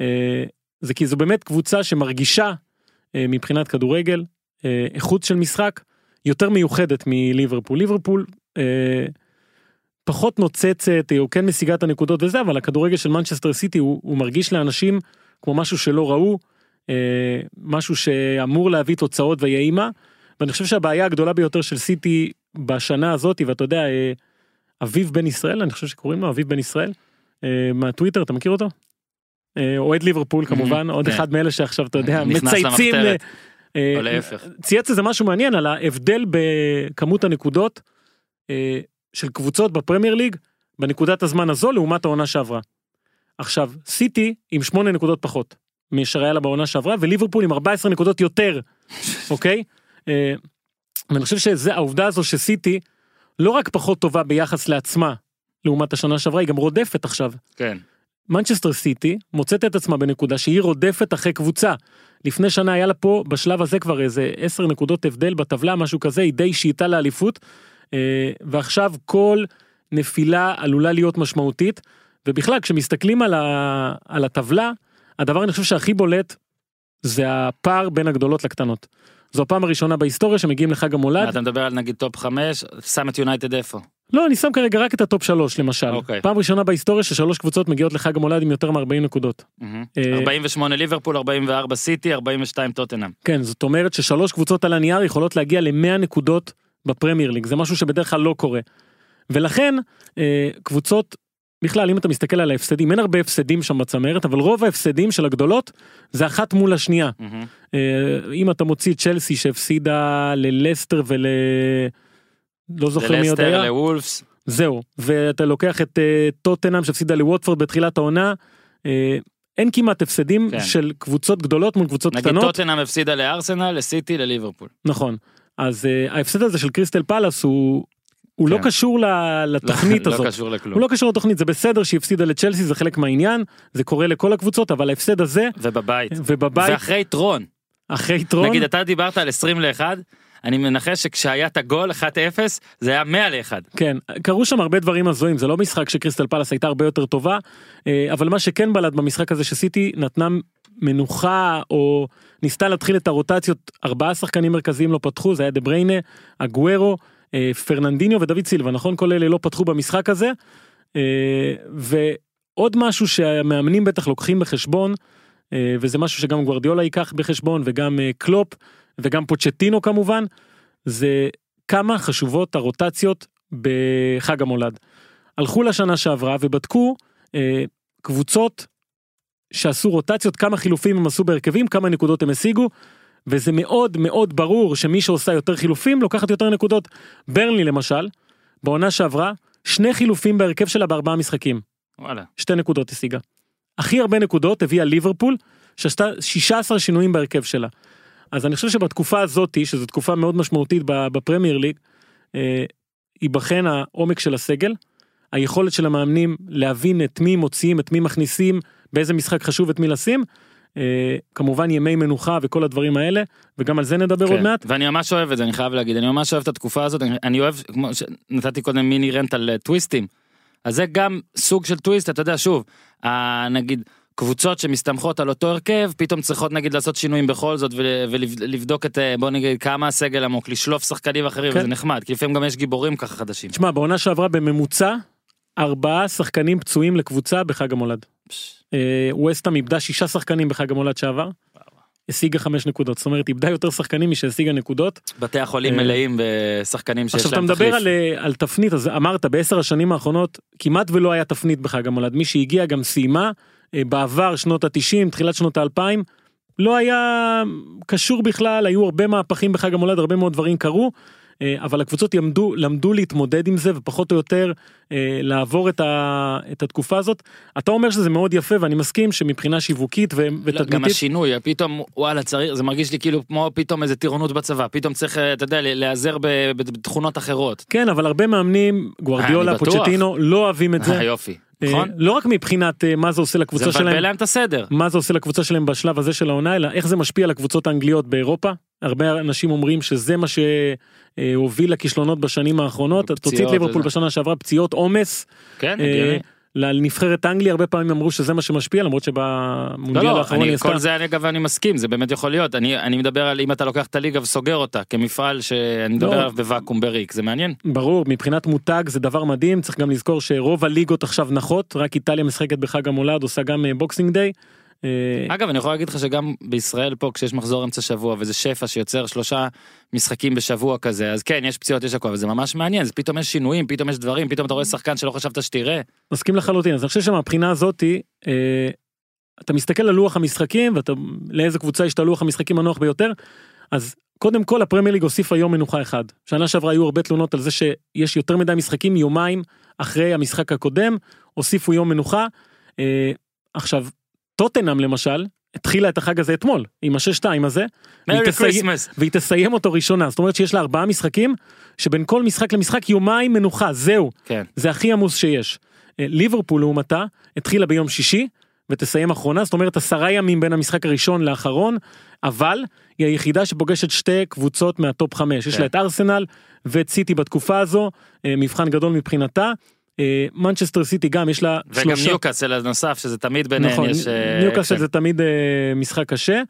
B: אה, זה כי זו באמת קבוצה שמרגישה אה, מבחינת כדורגל איכות של משחק יותר מיוחדת מליברפול. ליברפול פחות נוצצת או כן משיגה את הנקודות וזה אבל הכדורגל של מנצ'סטר סיטי הוא, הוא מרגיש לאנשים כמו משהו שלא ראו אה, משהו שאמור להביא תוצאות ויהיה אימה ואני חושב שהבעיה הגדולה ביותר של סיטי בשנה הזאת ואתה יודע. אה, אביב בן ישראל אני חושב שקוראים לו אביב בן ישראל אה, מהטוויטר אתה מכיר אותו? אה, אוהד ליברפול כמובן עוד
A: כן.
B: אחד מאלה שעכשיו אתה יודע מצייצים.
A: או להפך.
B: צייץ איזה משהו מעניין על ההבדל בכמות הנקודות של קבוצות בפרמייר ליג בנקודת הזמן הזו לעומת העונה שעברה. עכשיו סיטי עם 8 נקודות פחות מאשר היה לה בעונה שעברה וליברפול עם 14 נקודות יותר אוקיי. אה, ואני חושב שזה העובדה הזו שסיטי לא רק פחות טובה ביחס לעצמה לעומת השנה שעברה היא גם רודפת עכשיו
A: כן
B: מנצ'סטר סיטי מוצאת את עצמה בנקודה שהיא רודפת אחרי קבוצה. לפני שנה היה לה פה בשלב הזה כבר איזה 10 נקודות הבדל בטבלה משהו כזה היא די שייטה לאליפות אה, ועכשיו כל נפילה עלולה להיות משמעותית ובכלל כשמסתכלים על, ה, על הטבלה הדבר אני חושב שהכי בולט זה הפער בין הגדולות לקטנות. זו הפעם הראשונה בהיסטוריה שמגיעים לחג המולד.
A: אתה מדבר על נגיד top 5 שם את יונייטד איפה?
B: לא אני שם כרגע רק את ה top שלוש למשל.
A: אוקיי.
B: פעם ראשונה בהיסטוריה ששלוש קבוצות מגיעות לחג המולד עם יותר מ-40 נקודות.
A: מהמם.
B: אה,
A: 48 ליברפול 44 סיטי 42 טוטנאם.
B: כן זאת אומרת ששלוש קבוצות על הנייר יכולות להגיע ל-100 נקודות בפרמייר ליג זה משהו שבדרך כלל לא קורה. ולכן אה, קבוצות בכלל אם אתה מסתכל על ההפסדים אין הרבה הפסדים שם בצמרת אבל רוב ההפסדים של הגדולות זה אחת מול השנייה. אה, אם אתה מוציא צ'לסי שהפסידה ללסטר ול... לא זוכר מי עוד
A: ללסטר
B: היה.
A: לוולפס
B: זהו ואתה לוקח את אה, טוטנאם שהפסידה לווטפורד בתחילת העונה. אה, אין כמעט הפסדים
A: כן.
B: של קבוצות גדולות מול קבוצות
A: נגיד
B: קטנות.
A: טוטנאם הפסידה לארסנל לסיטי לליברפול.
B: נכון. אז uh, ההפסד הזה של קריסטל פלאס הוא, הוא לא
A: כן.
B: קשור ל- לתוכנית
A: לא
B: הזאת.
A: קשור לכלום.
B: הוא לא קשור לתוכנית זה בסדר שהיא הפסידה לצ'לסי זה חלק מהעניין זה קורה לכל הקבוצות אבל ההפסד הזה
A: ובבית.
B: ובבית
A: ואחרי יתרון.
B: אחרי יתרון
A: נגיד אתה דיברת על 20 ל-1 אני מנחש שכשהיה את הגול 1-0 זה היה 100 ל-1.
B: כן קרו שם הרבה דברים הזויים זה לא משחק שקריסטל פלאס הייתה הרבה יותר טובה אה, אבל מה שכן בלט במשחק הזה שסיטי נתנה מנוחה או ניסתה להתחיל את הרוטציות ארבעה שחקנים מרכזיים לא פתחו זה היה דה ברוינה אגוורו אה, פרננדיניו ודוד סילבה נכון? כל אלה לא פתחו במשחק הזה. אה, ועוד משהו שהמאמנים בטח לוקחים בחשבון אה, וזה משהו שגם גוורדיולה ייקח בחשבון וגם אה, קלופ וגם פוצ'טינו כמובן זה כמה חשובות הרוטציות בחג המולד. הלכו לשנה שעברה ובדקו אה, קבוצות שעשו רוטציות כמה חילופים הם עשו בהרכבים כמה נקודות הם השיגו וזה מאוד מאוד ברור שמי שעושה יותר חילופים לוקחת יותר נקודות. ברנלי למשל בעונה שעברה שני חילופים בהרכב שלה בארבעה משחקים
A: וואלה.
B: שתי נקודות השיגה. הכי הרבה נקודות הביאה ליברפול שעשתה 16 שינויים בהרכב שלה. אז אני חושב שבתקופה הזאתי שזו תקופה מאוד משמעותית בפרמייר ליג אה, ייבחן העומק של הסגל היכולת של המאמנים להבין את מי מוציאים את מי מכניסים באיזה משחק חשוב את מי לשים. אה, כמובן ימי מנוחה וכל הדברים האלה וגם על זה נדבר עוד
A: כן.
B: מעט.
A: ואני ממש אוהב את זה אני חייב להגיד אני ממש אוהב את התקופה הזאת אני, אני אוהב כמו שנתתי קודם מיני רנט על אה, טוויסטים. אז זה גם סוג של טוויסט אתה יודע שוב נגיד קבוצות שמסתמכות על אותו הרכב פתאום צריכות נגיד לעשות שינויים בכל זאת ול- ולבדוק את אה, בוא נגיד כמה הסגל עמוק לשלוף שחקנים אחרים
B: כן.
A: וזה נחמד כי לפעמים גם יש גיבורים ככה חדשים.
B: תשמע בעונה שעברה בממוצע ארבעה שחקנים פצועים לקבוצה בחג המולד.
A: פש,
B: ווסטהאם איבדה שישה שחקנים בחג המולד שעבר. השיגה חמש נקודות זאת אומרת איבדה יותר שחקנים משהשיגה נקודות.
A: בתי החולים
B: אה,
A: מלאים בשחקנים שיש
B: עכשיו אתה
A: להם
B: מדבר
A: תחליף.
B: על, אה, על תפנית אז אמרת בעשר השנים האחרונות כמעט ולא היה תפנית בחג המולד מי שהגיע גם סיימה אה, בעבר שנות התשעים תחילת שנות האלפיים לא היה קשור בכלל היו הרבה מהפכים בחג המולד הרבה מאוד דברים קרו. אה, אבל הקבוצות למדו למדו להתמודד עם זה ופחות או יותר אה, לעבור את, ה, את התקופה הזאת. אתה אומר שזה מאוד יפה ואני מסכים שמבחינה שיווקית ו-
A: לא, גם
B: ותדמיתית
A: השינוי פתאום וואלה צריך זה מרגיש לי כאילו כמו פתאום איזה טירונות בצבא פתאום צריך אה, אתה יודע להיעזר בתכונות אחרות.
B: כן אבל הרבה מאמנים
A: בטוח.
B: פוצ'טינו לא אוהבים את זה.
A: יופי.
B: אה,
A: נכון?
B: לא רק מבחינת אה, מה זה עושה
A: זה
B: לקבוצה
A: מבלבל
B: שלהם
A: להם את הסדר.
B: מה זה עושה לקבוצה שלהם בשלב הזה של העונה אלא איך זה משפיע על הקבוצות האנגליות באירופה הרבה אנשים אומרים שזה מה שהוביל לכישלונות בשנים האחרונות תוציא את ליברפול. בשנה שעברה פציעות עומס
A: כן,
B: אה,
A: הגיוני.
B: לנבחרת אנגליה הרבה פעמים אמרו שזה מה שמשפיע למרות
A: לא,
B: שבמונדיאל
A: לא,
B: האחרון היא עשתה
A: כל זה אני אגב אני מסכים זה באמת יכול להיות אני אני מדבר על אם אתה לוקח את הליגה וסוגר אותה כמפעל שאני מדבר
B: לא.
A: עליו בוואקום בריק זה מעניין.
B: ברור מבחינת מותג זה דבר מדהים צריך גם לזכור שרוב הליגות עכשיו נחות רק איטליה משחקת בחג המולד עושה גם אה, Boxing Day. אה,
A: אגב אני יכול להגיד לך שגם בישראל פה כשיש מחזור אמצע שבוע וזה שפע שיוצר שלושה משחקים בשבוע כזה אז כן יש פציעות יש הכל אבל זה ממש מעניין. זה פתאום יש שינויים פתאום יש דברים פתאום אתה רואה שחקן שלא חשבת שתראה.
B: מסכים לחלוטין. אז אני חושב שמבחינה הזאתי אה, אתה מסתכל על לוח המשחקים ואתה לאיזה קבוצה יש את הלוח המשחקים הנוח ביותר אז קודם כל הפרמייר ליג הוסיפה יום מנוחה אחד. שנה שעברה היו הרבה תלונות על זה שיש יותר מדי משחקים יומיים אחרי המשחק הקודם הוסיפו יום מנוחה. אה, עכשיו טוטנאם למשל התחילה את החג הזה אתמול עם השש שתיים הזה והיא תסיים-. והיא תסיים אותו ראשונה זאת אומרת שיש לה ארבעה משחקים שבין כל משחק למשחק יומיים מנוחה זהו
A: כן.
B: זה הכי עמוס שיש. אה, ליברפול לעומתה התחילה ביום שישי ותסיים אחרונה זאת אומרת עשרה ימים בין המשחק הראשון לאחרון אבל היא היחידה שפוגשת שתי קבוצות מהטופ חמש יש
A: כן.
B: לה את ארסנל ואת סיטי בתקופה הזו אה, מבחן גדול מבחינתה. אה, מנצ'סטר סיטי גם יש לה
A: וגם
B: שלושה
A: ניוקאסל הנוסף שזה תמיד ביניהם
B: נכון,
A: יש אה,
B: ניוקאסל
A: אקשן.
B: זה תמיד אה, משחק קשה.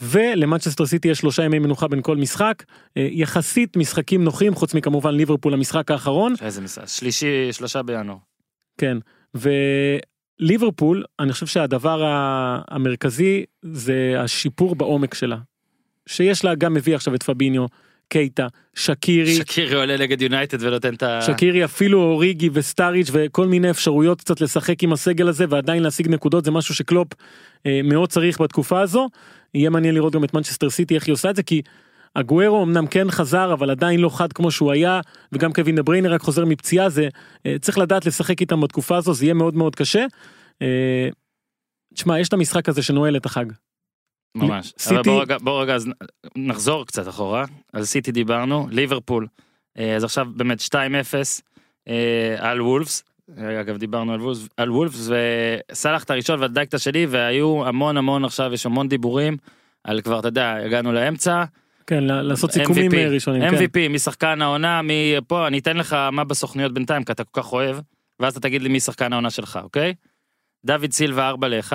B: ולמנצ'סטר סיטי יש שלושה ימי מנוחה בין כל משחק אה, יחסית משחקים נוחים חוץ מכמובן ליברפול המשחק האחרון
A: איזה משחק שלישי שלושה בינואר.
B: כן וליברפול אני חושב שהדבר המרכזי זה השיפור בעומק שלה. שיש לה גם מביא עכשיו את פביניו קייטה שקירי
A: שקירי עולה נגד יונייטד ונותן את ה...
B: שקירי אפילו אוריגי וסטארידג' וכל מיני אפשרויות קצת לשחק עם הסגל הזה ועדיין להשיג נקודות זה משהו שקלופ אה, מאוד צריך בתקופה הזו. יהיה מעניין לראות גם את מנצ'סטר סיטי איך היא עושה את זה כי אגוארו אמנם כן חזר אבל עדיין לא חד כמו שהוא היה וגם קווין דה רק חוזר מפציעה זה אה, צריך לדעת לשחק איתם בתקופה הזו זה יהיה מאוד מאוד קשה. אה, תשמע יש את המשחק הזה שנועל את החג.
A: ממש.
B: סיטי-
A: אבל בוא רגע, בוא רגע אז נחזור קצת אחורה. על סיטי דיברנו, ליברפול. אה, אז עכשיו באמת 2-0 אה, על וולפס. אגב דיברנו על וולפס, על וולפס וסלח את הראשון והדייק את השני והיו המון המון עכשיו יש המון דיבורים על כבר אתה יודע הגענו לאמצע.
B: כן לעשות סיכומים
A: MVP,
B: אה, ראשונים. כן.
A: MVP משחקן העונה מפה אני אתן לך מה בסוכניות בינתיים כי אתה כל כך אוהב ואז אתה תגיד לי מי שחקן העונה שלך אוקיי. דוד סילבה 4 ל-1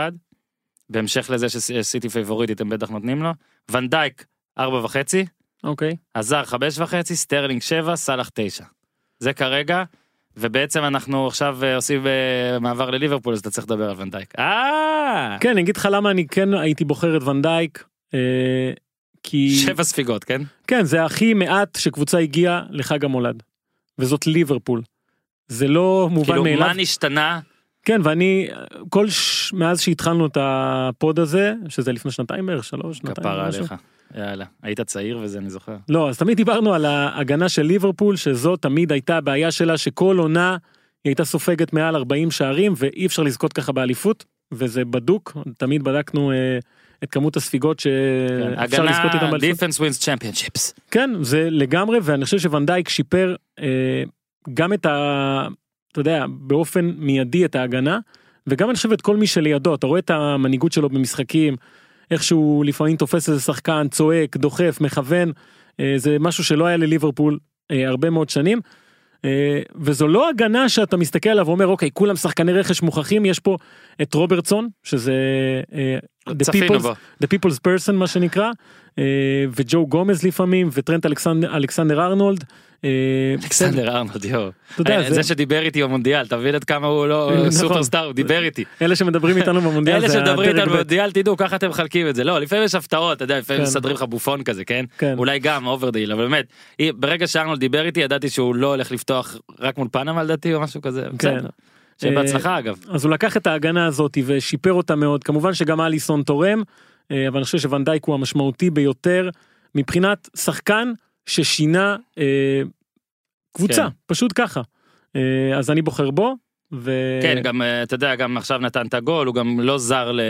A: בהמשך לזה שסיטי פייבוריטית הם בטח נותנים לו ואן דייק 4 וחצי
B: אוקיי.
A: הזאר 5 וחצי סטרלינג 7 סאלח 9. זה כרגע ובעצם אנחנו עכשיו אה, עושים אה, מעבר לליברפול אז אתה צריך לדבר על ואן דייק. אה
B: כן אני אגיד לך למה אני כן הייתי בוחר את ואן דייק. אה, כי
A: שבע ספיגות כן
B: כן זה הכי מעט שקבוצה הגיעה לחג המולד. וזאת ליברפול. זה לא מובן
A: כאילו
B: מאליו.
A: מה נשתנה
B: כן ואני כל ש... מאז שהתחלנו את הפוד הזה שזה לפני שנתיים בערך שלוש שנתיים.
A: כפרה. עליך. יאללה היית צעיר וזה אני זוכר.
B: לא אז תמיד דיברנו על ההגנה של ליברפול שזו תמיד הייתה הבעיה שלה שכל עונה היא הייתה סופגת מעל 40 שערים ואי אפשר לזכות ככה באליפות וזה בדוק תמיד בדקנו אה, את כמות הספיגות שאפשר לזכות איתם
A: הגנה
B: באליפות.
A: Defense wins championships.
B: כן זה לגמרי ואני חושב שוונדייק שיפר אה, גם את ה... אתה יודע באופן מיידי את ההגנה וגם אני חושב את כל מי שלידו אתה רואה את המנהיגות שלו במשחקים איך שהוא לפעמים תופס איזה שחקן צועק דוחף מכוון אה, זה משהו שלא היה לליברפול אה, הרבה מאוד שנים. אה, וזו לא הגנה שאתה מסתכל עליו ואומר אוקיי כולם שחקני רכש מוכחים יש פה את רוברטסון שזה the people's the people's person מה שנקרא אה, וג'ו גומז לפעמים וטרנט אלכסנדר ארנולד. אה,
A: אלכסנדר ארנולד יואו. אה,
B: זה-
A: שדיבר איתי במונדיאל אתה מבין עד כמה הוא לא
B: נכון.
A: סופרסטאר הוא דיבר איתי.
B: אלה שמדברים איתנו במונדיאל
A: אלה
B: זה
A: שמדברים איתנו. במונדיאל תדעו ככה אתם מחלקים את זה לא לפעמים יש הפתעות אתה יודע לפעמים
B: כן.
A: מסדרים לך בופון כזה כן
B: כן.
A: אולי גם אוברדיל אבל באמת ברגע שארנולד דיבר איתי ידעתי שהוא לא הולך לפתוח רק מול פנמה לדעתי או משהו כזה. בסדר. שיהיה בהצלחה אגב.
B: אז הוא לקח את ההגנה הזאת ושיפר אותה מאוד כמובן שגם אליסון תורם אה, אבל אני חושב שוונדייק הוא המשמעותי ביותר מבחינת שחקן ששינה אה, קבוצה
A: כן.
B: פשוט ככה אה, אז אני בוחר בו. ו...
A: כן גם אה, אתה יודע גם עכשיו נתן את הגול הוא גם לא זר ל-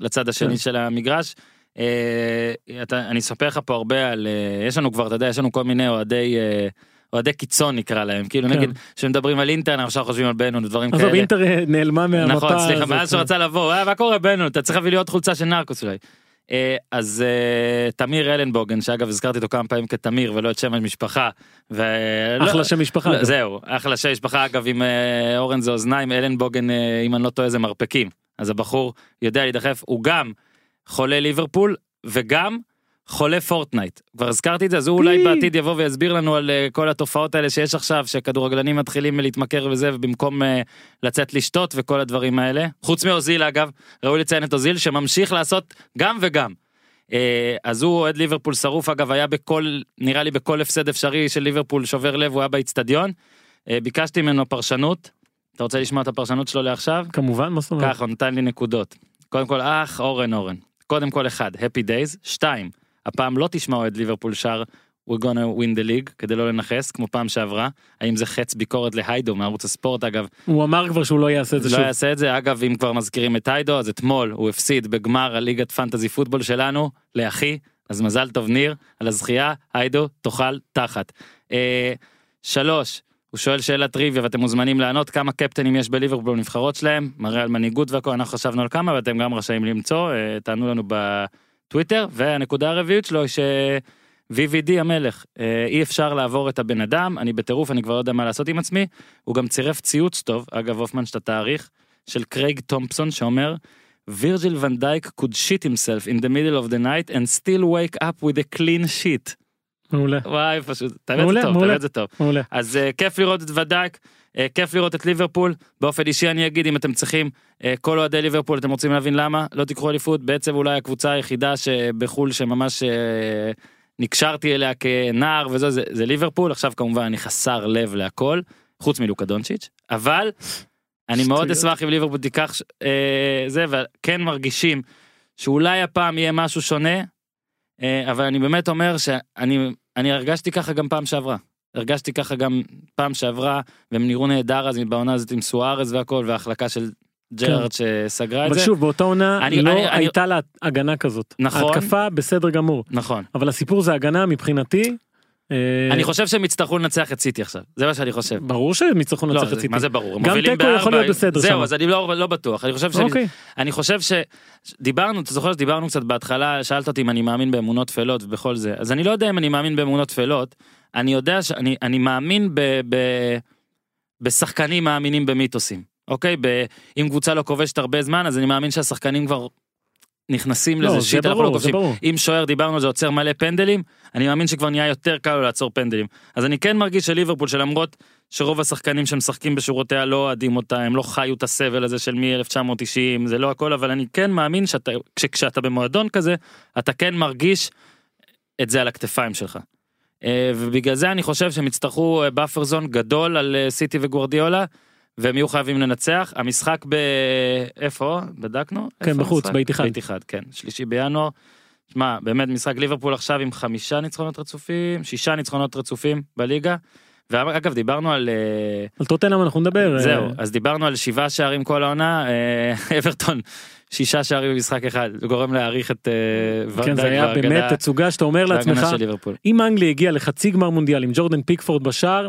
A: לצד השני
B: כן.
A: של המגרש. אה, אתה, אני אספר לך פה הרבה על אה, יש לנו כבר אתה יודע יש לנו כל מיני אוהדי אה, אוהדי קיצון נקרא להם כאילו
B: כן.
A: נגיד שמדברים על אינטר אנחנו עכשיו חושבים על בנו ודברים
B: עזוב
A: כאלה.
B: אינטר אה, נעלמה מהמפה.
A: נכון סליחה
B: אז
A: מאז שהוא רצה לבוא "אה, מה קורה בנו אתה צריך להביא לי עוד חולצה של נרקוס אולי. אה, אז אה, תמיר אלנבוגן שאגב הזכרתי אותו כמה פעמים כתמיר ולא את שם המשפחה. ו-
B: אחלה
A: לא-
B: שם משפחה.
A: לא. זהו אחלה שם משפחה אגב עם אורן זה אוזניים אלנבוגן אם אני לא טועה זה מרפקים אז הבחור יודע להידחף הוא גם חולה ליברפול וגם חולה פורטנייט כבר הזכרתי את זה אז הוא אולי. בעתיד יבוא ויסביר לנו על אה, כל התופעות האלה שיש עכשיו שכדורגלנים מתחילים להתמכר וזה ובמקום אה, לצאת לשתות וכל הדברים האלה חוץ מאוזיל אגב ראוי לציין את אוזיל שממשיך לעשות גם וגם. אה, אז הוא אוהד ליברפול שרוף אגב היה בכל נראה לי בכל הפסד אפשרי של ליברפול שובר לב הוא היה באיצטדיון. ביקשתי ממנו פרשנות. אתה רוצה לשמוע את הפרשנות שלו לעכשיו?
B: כמובן מה זאת אומרת.
A: ככה הוא נתן לי נקודות. קודם כל אח אורן אורן. קודם כל אחד happy days. שתיים הפעם לא תשמע אוהד ליברפול שר we're gonna win the league כדי לא לנכס כמו פעם שעברה. האם זה חץ ביקורת להיידו מערוץ הספורט אגב?
B: הוא אמר כבר שהוא לא יעשה את זה
A: לא
B: שוב.
A: יעשה את זה. אגב אם כבר מזכירים את היידו אז אתמול הוא הפסיד בגמר הליגת פנטזי פוטבול שלנו לאחי. אז מזל טוב ניר על הזכייה. היידו תאכל תחת. אה, שלוש הוא שואל שאלת טריוויה ואתם מוזמנים לענות כמה קפטנים יש בליברפול בנבחרות שלהם, מראה על מנהיגות והכל, אנחנו חשבנו על כמה ואתם גם רשאים למצוא, אה, תענו לנו בטוויטר, והנקודה הרביעית שלו היא ש-VVD המלך, אה, אי אפשר לעבור את הבן אדם, אני בטירוף, אני כבר לא יודע מה לעשות עם עצמי, הוא גם צירף ציוץ טוב, אגב הופמן שאתה תאריך, של קרייג תומפסון שאומר, וירג'יל ון דייק could shit himself in the middle of the night and still wake up with a clean shit.
B: מעולה,
A: וואי פשוט, תראה את זה טוב. תראה את זה טוב.
B: מעולה.
A: אז uh, כיף לראות את uh, כיף לראות את ליברפול. באופן אישי אני אגיד אם אתם צריכים, uh, כל אוהדי ליברפול אתם רוצים להבין למה, לא תיקחו אליפות, בעצם אולי הקבוצה היחידה שבחו"ל שממש uh, נקשרתי אליה כנער וזה, זה, זה ליברפול, עכשיו כמובן אני חסר לב להכל, חוץ מלוקה דונצ'יץ', אבל אני מאוד. אשמח אם ליברפול תיקח אה, זה, וכן מרגישים שאולי הפעם יהיה משהו שונה, אה, אבל אני באמת אומר שאני אני הרגשתי ככה גם פעם שעברה. הרגשתי ככה גם פעם שעברה, והם נראו נהדר אז בעונה הזאת עם סוארז והכל, וההחלקה של ג'רארד שסגרה את
B: אבל
A: זה.
B: שוב, באותה עונה
A: אני-
B: לא
A: אני- אני-
B: הייתה לה הגנה כזאת.
A: נכון.
B: התקפה בסדר גמור.
A: נכון.
B: אבל הסיפור זה הגנה מבחינתי. אה,
A: אני חושב שהם יצטרכו לנצח את סיטי עכשיו, זה מה שאני חושב.
B: ברור שהם יצטרכו
A: לא,
B: לנצח את סיטי.
A: מה זה ברור?
B: גם תיקו יכול להיות בסדר
A: זהו,
B: שם.
A: אז אני לא לא בטוח. אני חושב שאני
B: אוקיי.
A: אני חושב שדיברנו, אתה זוכר שדיברנו קצת בהתחלה, שאלת אותי אם אני מאמין באמונות טפלות ובכל זה, אז אני לא יודע אם אני מאמין באמונות טפלות, אני יודע שאני אני מאמין ב, ב, בשחקנים מאמינים במיתוסים, אוקיי? ב, אם קבוצה לא כובשת הרבה זמן, אז אני מאמין שהשחקנים כבר נכנסים
B: לא,
A: לזה
B: זה
A: שיט, אנחנו לא כובשים. אם שוער דיברנו על זה עוצר מלא פנדלים, אני מאמין שכבר נהיה יותר קל לו לעצור פנדלים. אז אני כן מרגיש שליברפול שלמרות שרוב השחקנים שמשחקים בשורותיה לא אוהדים אותה, הם לא חיו את הסבל הזה של מ-1990, זה לא הכל, אבל אני כן מאמין שאתה, כשאתה במועדון כזה, אתה כן מרגיש את זה על הכתפיים שלך. אה, ובגלל זה אני חושב שהם יצטרכו אה, buffer zone גדול על אה, סיטי וגוורדיולה, והם יהיו חייבים לנצח. המשחק ב... איפה? בדקנו?
B: כן,
A: איפה
B: בחוץ? בית אחד.
A: בית אחד, כן. שלישי בינואר. שמע, באמת משחק ליברפול עכשיו עם חמישה ניצחונות רצופים, שישה ניצחונות רצופים בליגה. ואגב, דיברנו על... אה,
B: על טוטנאם אנחנו נדבר. אה,
A: זהו, אז דיברנו על שבעה שערים כל העונה, אה, אברטון, שישה שערים במשחק אחד, גורם להעריך את
B: כן, זה היה באמת תצוגה שאתה אומר לעצמך. אם אנגליה הגיעה לחצי גמר מונדיאל עם ג'ורדן פיקפורד בשער,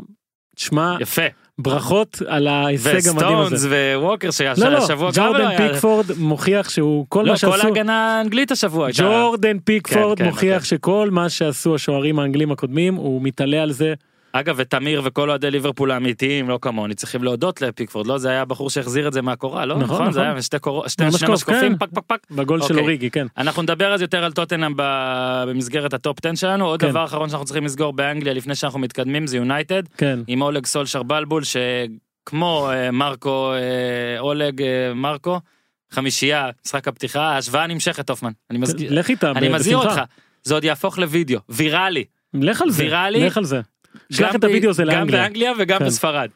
B: שמע,
A: יפה.
B: ברכות על ההישג המדהים
A: וסטונס
B: הזה.
A: וווקר
B: לא,
A: שהשבוע
B: לא,
A: גם לא
B: ג'ורדן
A: היה...
B: פיקפורד מוכיח שהוא, כל
A: לא,
B: מה
A: כל
B: שעשו,
A: ההגנה האנגלית השבוע הייתה...
B: ג'ורדן פיקפורד
A: כן, כן,
B: מוכיח
A: כן.
B: שכל מה שעשו השוערים האנגלים הקודמים, הוא מתעלה על זה.
A: אגב, ותמיר וכל אוהדי ליברפול האמיתיים, לא כמוני, צריכים להודות לפיקפורד, לא? זה היה הבחור שהחזיר את זה מהקורה, לא?
B: נכון,
A: נכון, זה
B: נכון.
A: היה שתי קורות, שתי שני משקופים,
B: כן.
A: פק פק פק.
B: בגול של
A: אוקיי.
B: אוריגי, כן.
A: אנחנו נדבר אז יותר על טוטנאם ב- במסגרת הטופ 10 שלנו. עוד
B: כן.
A: דבר אחרון שאנחנו צריכים לסגור באנגליה לפני שאנחנו מתקדמים זה יונייטד,
B: כן.
A: עם אולג סולשר בלבול, שכמו אה, מרקו, אה, אולג אה, מרקו, חמישייה, משחק הפתיחה, ההשוואה נמשכת, הופמן. אני מזכיר,
B: לך.
A: אותך, זה עוד יהפוך לוידאו, ויראלי.
B: לך על זה,
A: ויראלי.
B: לך על זה. שלח
A: גם
B: את הוידאו הזה
A: גם
B: לאנגליה,
A: באנגליה וגם
B: כן.
A: בספרד.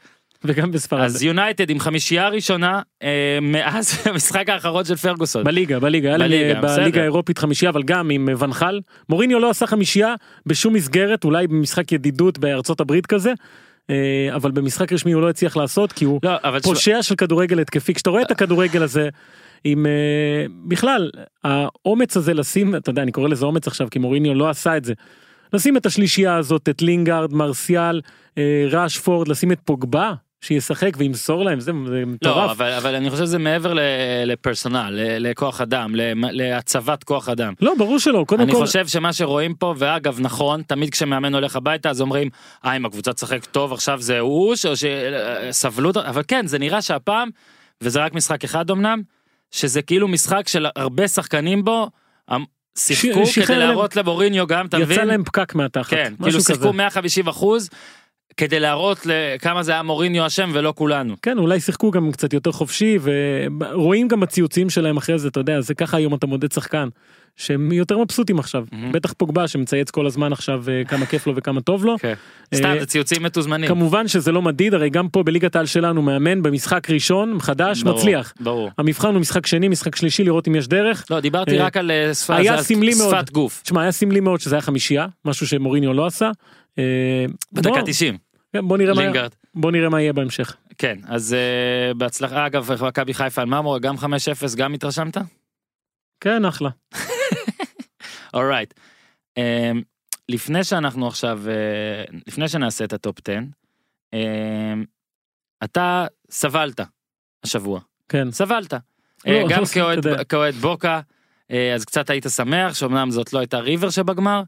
B: וגם בספרד.
A: אז יונייטד עם חמישייה ראשונה אה, מאז המשחק האחרון של פרגוסון.
B: בליגה, בליגה,
A: בליגה,
B: אה. בליגה האירופית חמישייה, אבל גם עם אה, ונחל. מוריניו לא עשה חמישייה בשום מסגרת, אולי במשחק ידידות בארצות הברית כזה, אה, אבל במשחק רשמי הוא לא הצליח לעשות, כי הוא
A: לא,
B: פושע של כדורגל התקפי. כשאתה רואה את הכדורגל הזה, עם אה, בכלל, האומץ הזה לשים, אתה יודע, אני קורא לזה אומץ עכשיו, כי מוריניו לא עשה את זה. לשים את השלישייה הזאת, את לינגארד, מרסיאל, אה, ראשפורד, לשים את פוגבה, שישחק וימסור להם, זה, זה
A: לא,
B: מטורף.
A: אבל, אבל אני חושב שזה מעבר ל- לפרסונל, לכוח אדם, להצבת כוח אדם.
B: לא, ברור שלא, קודם
A: אני
B: כל,
A: חושב שמה שרואים פה, ואגב נכון, תמיד כשמאמן הולך הביתה אז אומרים, אה אם הקבוצה תשחק טוב עכשיו זה אוש, או שסבלו, אותו", אבל כן, זה נראה שהפעם, וזה רק משחק אחד אמנם, שזה כאילו משחק של הרבה שחקנים בו, אמ, שיחקו
B: שחרר
A: כדי
B: להם-
A: להראות לבוריניו גם, אתה
B: יצא
A: מבין?
B: להם פקק מהתחת,
A: כן, כאילו. שיחקו 150 אחוז, כדי להראות לכמה זה היה מוריניו אשם ולא כולנו.
B: כן, אולי שיחקו גם קצת יותר חופשי, ורואים גם בציוצים שלהם אחרי זה, אתה יודע, זה ככה היום אתה מודד שחקן, שהם יותר מבסוטים עכשיו,
A: מהמם.
B: בטח פוגבה שמצייץ כל הזמן עכשיו אה, כמה כיף לו וכמה טוב לו.
A: כן. סתם,
B: אה,
A: זה ציוצים מתוזמנים.
B: כמובן שזה לא מדיד, הרי גם פה בליגת העל שלנו מאמן במשחק ראשון, חדש,
A: ברור,
B: מצליח.
A: ברור.
B: המבחן הוא משחק שני, משחק שלישי, לראות אם יש דרך.
A: לא, דיברתי
B: אה,
A: רק על שפת
B: היה סמלי מאוד.
A: שפת גוף.
B: תשמע, היה סמלי מאוד שזה היה חמישייה, משהו שמוריניו לא עשה.
A: בדקה
B: בוא-
A: 90,
B: כן, בוא נראה מה-. בוא נראה מה יהיה בהמשך.
A: כן, אז אה, בהצלחה. אגב, מכבי חיפה על מרמורה, גם 5-0, גם התרשמת?
B: כן, אחלה.
A: Alright. לפני שאנחנו עכשיו, אה, לפני שנעשה את הטופ 10, אה, אתה סבלת השבוע,
B: כן.
A: סבלת.
B: לא,
A: אה, גם
B: לא,
A: כאוהד-
B: אתה יודע.
A: כאוהד בוקה, אה, אז קצת היית שמח שאומנם זאת לא הייתה ריבר שבגמר,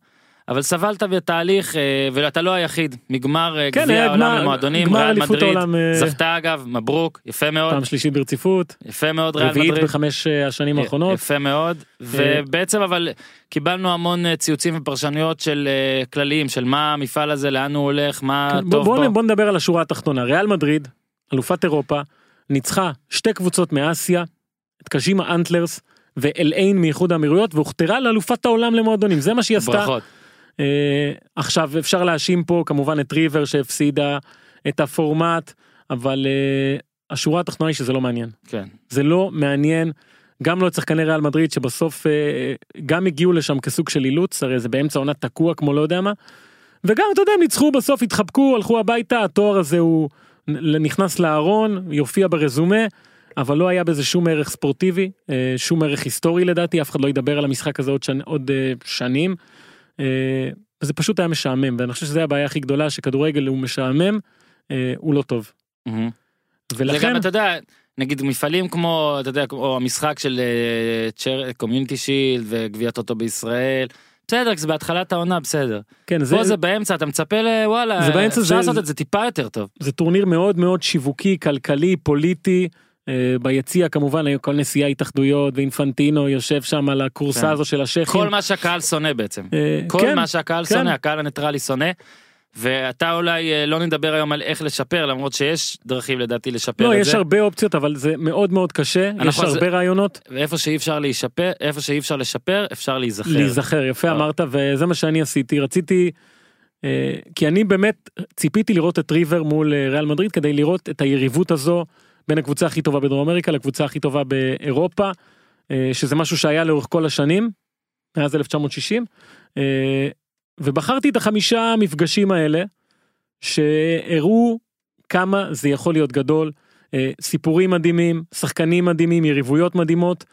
A: אבל סבלת בתהליך אה, ואתה לא היחיד, מגמר אה,
B: כן,
A: גביע
B: היה
A: העולם
B: גמר-
A: למועדונים,
B: גמר
A: ריאל מדריד,
B: העולם, אה,
A: זכתה אגב, מברוק, יפה מאוד,
B: פעם שלישית ברציפות,
A: יפה מאוד ריאל
B: רביעית
A: מדריד.
B: בחמש אה, השנים האחרונות.
A: יפה מאוד ובעצם אבל קיבלנו המון אה, ציוצים ופרשנויות של אה, כלליים של מה המפעל הזה לאן הוא הולך מה
B: כן, בוא,
A: טוב
B: בוא,
A: בו.
B: בוא נדבר על השורה התחתונה ריאל מדריד אלופת אירופה ניצחה שתי קבוצות מאסיה את קז'ימה אנטלרס ואל-עין מאיחוד האמירויות והוכתרה לאלופת העולם למועדונים זה מה שהיא עשתה.
A: ברכות.
B: אה, עכשיו אפשר להאשים פה כמובן את ריבר שהפסידה את הפורמט אבל אה, השורה התחתונה היא שזה לא מעניין
A: כן.
B: זה לא מעניין גם לא את שחקני ריאל מדריד שבסוף אה, גם הגיעו לשם כסוג של אילוץ הרי זה באמצע עונה תקוע כמו לא יודע מה. וגם אתה יודע הם ניצחו בסוף התחבקו הלכו הביתה התואר הזה הוא נכנס לארון יופיע ברזומה. אבל לא היה בזה שום ערך ספורטיבי אה, שום ערך היסטורי לדעתי אף אחד לא ידבר על המשחק הזה עוד, שנ, עוד אה, שנים. אה, זה פשוט היה משעמם ואני חושב שזה הבעיה הכי גדולה שכדורגל הוא משעמם אה, הוא לא טוב. ולכן
A: גם אתה יודע נגיד מפעלים כמו אתה יודע או המשחק של קומיוניטי שילד וגביע טוטו בישראל. בסדר זה בהתחלת העונה בסדר.
B: כן זה,
A: פה זה באמצע אתה מצפה לוואלה
B: זה באמצע,
A: אפשר
B: זה-
A: לעשות
B: זה-
A: את זה טיפה יותר טוב.
B: זה טורניר מאוד מאוד שיווקי כלכלי פוליטי. אה, ביציע כמובן היו כל נשיאי התאחדויות ואינפנטינו יושב שם על הכורסה
A: כן.
B: הזו של השייחים.
A: כל מה שהקהל שונא בעצם.
B: אה,
A: כל
B: כן,
A: מה שהקהל
B: כן.
A: שונא הקהל הניטרלי שונא. ואתה אולי אה, לא נדבר היום על איך לשפר למרות שיש דרכים לדעתי לשפר
B: לא
A: את
B: יש
A: זה.
B: הרבה אופציות אבל זה מאוד מאוד קשה יש
A: אנחנו-
B: הרבה רעיונות
A: ואיפה שאי אפשר להישפר איפה שאי אפשר לשפר אפשר להיזכר.
B: להיזכר יפה. אמרת וזה מה שאני עשיתי רציתי. כי אני באמת ציפיתי לראות את ריבר מול ריאל מדריד כדי לראות את היריבות הזו בין הקבוצה הכי טובה בדרום אמריקה לקבוצה הכי טובה באירופה אה, שזה משהו שהיה לאורך כל השנים מאז 1960 אה, ובחרתי את החמישה מפגשים האלה שהראו כמה זה יכול להיות גדול אה, סיפורים מדהימים שחקנים מדהימים יריבויות מדהימות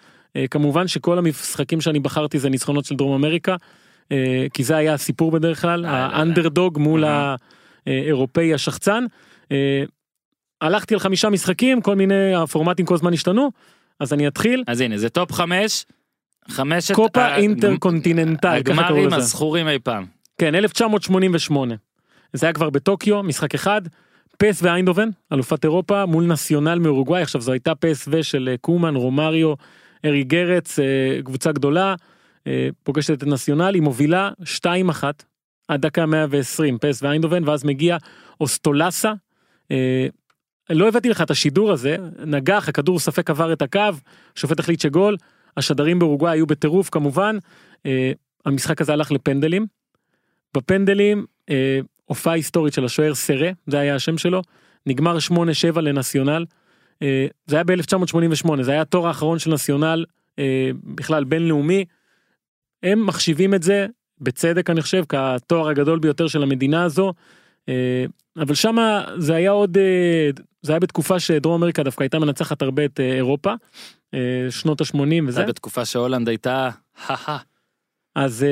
B: כמובן שכל המשחקים שאני בחרתי זה ניצחונות של דרום אמריקה כי זה היה הסיפור בדרך כלל. האנדרדוג מול. האירופאי השחצן. הלכתי על חמישה משחקים כל מיני הפורמטים כל הזמן השתנו אז אני אתחיל
A: אז הנה זה טופ חמש. חמשת
B: קופה
A: ה-
B: אינטרקונטיננטל ככה קראו
A: הגמרים. הזכורים אי פעם.
B: כן 1988 זה היה כבר בטוקיו משחק אחד. פסוו איינדהובן אלופת אירופה מול נציונל מאורוגוואי עכשיו זו הייתה פסוו של אה, קומן רומריו ארי גרץ אה, קבוצה גדולה אה, פוגשת את נציונל היא מובילה 2-1 עד דקה 120 פס ואיינדובן ואז מגיע אוסטולסה. לא הבאתי לך את השידור הזה נגח הכדור ספק עבר את הקו שופט החליט שגול השדרים באורוגוואי היו בטירוף כמובן אה, המשחק הזה הלך לפנדלים. בפנדלים אה, הופעה היסטורית של השוער סרה זה היה השם שלו נגמר 8-7 לנציונל. אה, זה היה ב-1988 זה היה התור האחרון של נציונל אה, בכלל בינלאומי. הם מחשיבים את זה בצדק אני חושב כתואר הגדול ביותר של המדינה הזו. אה, אבל שמה זה היה עוד אה, זה היה בתקופה שדרום אמריקה דווקא הייתה מנצחת הרבה את אה, אירופה. שנות ה-80
A: זה
B: וזה.
A: היה בתקופה שהולנד הייתה.
B: אז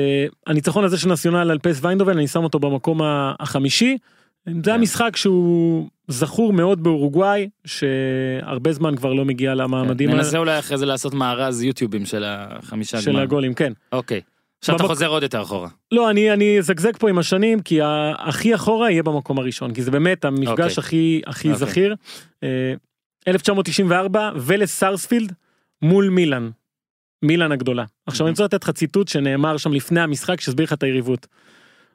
B: הניצחון הזה של נציונל על פס ויינדובן אני שם אותו במקום החמישי. זה
A: כן.
B: המשחק שהוא זכור מאוד באורוגוואי שהרבה זמן כבר לא מגיע למעמדים
A: ננסה אולי אחרי זה לעשות מארז יוטיובים של החמישה
B: של. הגולים כן.
A: אוקיי. עכשיו אתה חוזר עוד יותר אחורה.
B: לא אני אני אזגזג פה עם השנים כי הכי אחורה יהיה במקום הראשון כי זה באמת המפגש
A: אוקיי.
B: הכי הכי
A: אוקיי.
B: זכיר. אה, 1994 ולס סארספילד מול מילאן. מילאן הגדולה. עכשיו. אני רוצה לתת לך ציטוט שנאמר שם לפני המשחק שהסביר לך את היריבות.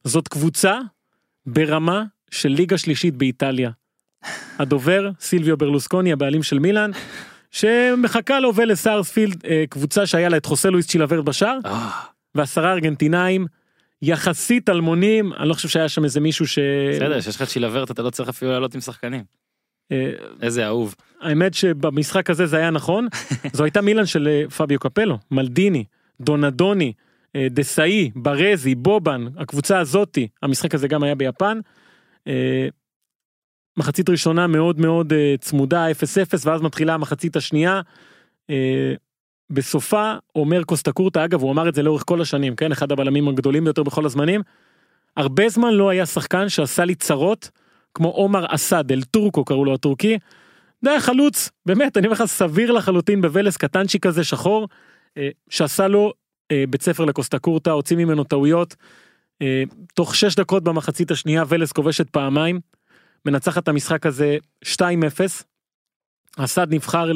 B: זאת קבוצה ברמה של ליגה שלישית באיטליה. הדובר סילביו ברלוסקוני הבעלים של מילאן שמחכה לו ולס סארספילד אה, קבוצה שהיה לה את חוסה לואיס צ'ילברט בשער
A: אה,
B: ועשרה ארגנטינאים יחסית אלמונים אני לא חושב שהיה שם איזה מישהו ש...
A: בסדר שיש לך את שילברט אתה לא צריך אפילו לעלות עם שחקנים.
B: אה,
A: איזה אהוב.
B: האמת שבמשחק הזה זה היה נכון זו הייתה מילאן של אה, פביו קפלו מלדיני דונדוני אה, דסאי ברזי בובן הקבוצה הזאתי המשחק הזה גם היה ביפן. מחצית ראשונה מאוד מאוד צמודה 0-0 ואז מתחילה המחצית השנייה. בסופה אומר קוסטקורטה אגב הוא אמר את זה לאורך כל השנים כן אחד הבלמים הגדולים ביותר בכל הזמנים. הרבה זמן לא היה שחקן שעשה לי צרות כמו עומר אסד אל טורקו קראו לו הטורקי. זה היה חלוץ באמת אני אומר לך סביר לחלוטין בוולס קטנצ'יק כזה שחור אה, שעשה לו אה, בית ספר לקוסטה קורטה הוציא ממנו טעויות. אה, תוך 6 דקות במחצית השנייה ולס כובשת פעמיים. מנצחת המשחק הזה 2-0. אסד נבחר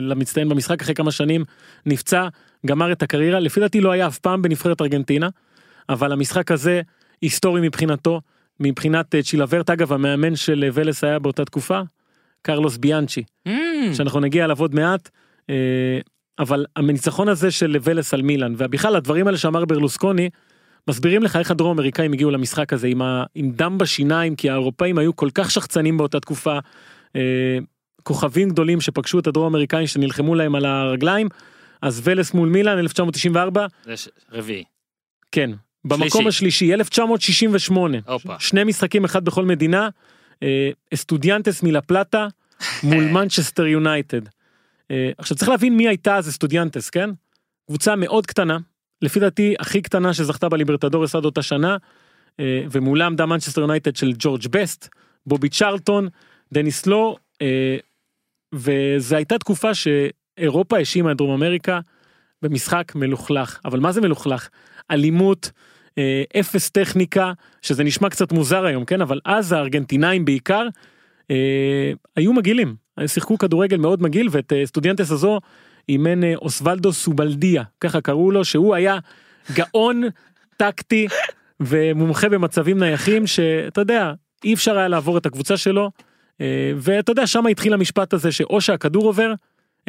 B: למצטיין במשחק אחרי כמה שנים נפצע גמר את הקריירה לפי דעתי לא היה אף פעם בנבחרת ארגנטינה. אבל המשחק הזה היסטורי מבחינתו מבחינת אה, צ'ילברט אגב המאמן של אה, ולס היה באותה תקופה קרלוס ביאנצ'י
A: Mm,
B: שאנחנו נגיע אליו עוד מעט. אה, אבל הניצחון הזה של ולס על מילאן ובכלל הדברים האלה שאמר ברלוסקוני מסבירים לך איך הדרום אמריקאים הגיעו למשחק הזה עם, ה, עם דם בשיניים כי האירופאים היו כל כך שחצנים באותה תקופה. כוכבים גדולים שפגשו את הדרום אמריקאים שנלחמו להם על הרגליים. אז ולס מול מילאן 1994
A: זה ש- רביעי.
B: כן במקום
A: שלישי.
B: השלישי 1968
A: הופה.
B: שני משחקים אחד בכל מדינה אה, אסטודיאנטס מלה פלטה מול מנצ'סטר יונייטד. אה, עכשיו צריך להבין מי הייתה אז אסטודיאנטס כן? קבוצה מאוד קטנה לפי דעתי הכי קטנה שזכתה בליברטדורס עד אותה שנה אה, ומולה עמדה מנצ'סטר יונייטד של ג'ורג' בסט בובי צ'רלטון דניס לו וזו הייתה תקופה שאירופה האשימה את דרום אמריקה במשחק מלוכלך. אבל מה זה מלוכלך? אלימות אה, אפס טכניקה שזה נשמע קצת מוזר היום כן? אבל אז הארגנטינאים בעיקר אה, היו מגעילים. שיחקו כדורגל מאוד מגעיל ואת אה, סטודיאנטס הזו אימן אה, אוסוולדו סובלדיה. ככה קראו לו שהוא היה גאון טקטי ומומחה במצבים נייחים שאתה יודע אי אפשר היה לעבור את הקבוצה שלו ואתה יודע שם התחיל המשפט הזה שאו שהכדור עובר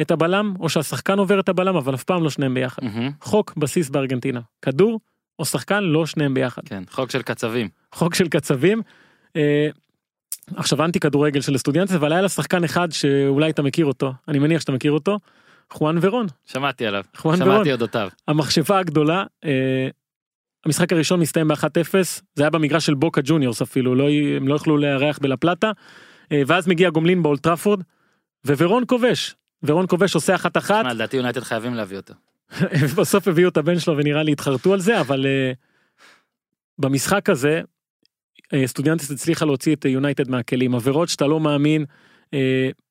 B: את הבלם או שהשחקן עובר את הבלם אבל אף פעם לא שניהם ביחד.
A: מהמם.
B: חוק בסיס בארגנטינה כדור או שחקן לא שניהם ביחד
A: כן, חוק של קצבים.
B: חוק של קצבים. אה, עכשיו אנטי כדורגל של אסטודיאנטס אבל היה לה שחקן אחד שאולי אתה מכיר אותו אני מניח שאתה מכיר אותו. חואן ורון
A: שמעתי עליו.
B: חואן
A: שמעתי
B: ורון.
A: אודותיו.
B: המכשפה הגדולה. אה, המשחק הראשון מסתיים ב-1-0 זה היה במגרש של בוקה ג'וניורס אפילו לא הם לא יכלו לארח בלה פלטה. אה, ואז מגיע גומלין באולד טראפורד וורון כובש. ורון כובש עושה אחת אחת
A: מה, לדעתי יונייטד חייבים להביא אותו.
B: בסוף הביאו את הבן שלו ונראה לי התחרטו על זה אבל אה, במשחק הזה אה, אסטודיאנטס הצליחה להוציא את יונייטד מהכלים עבירות שאתה לא מאמין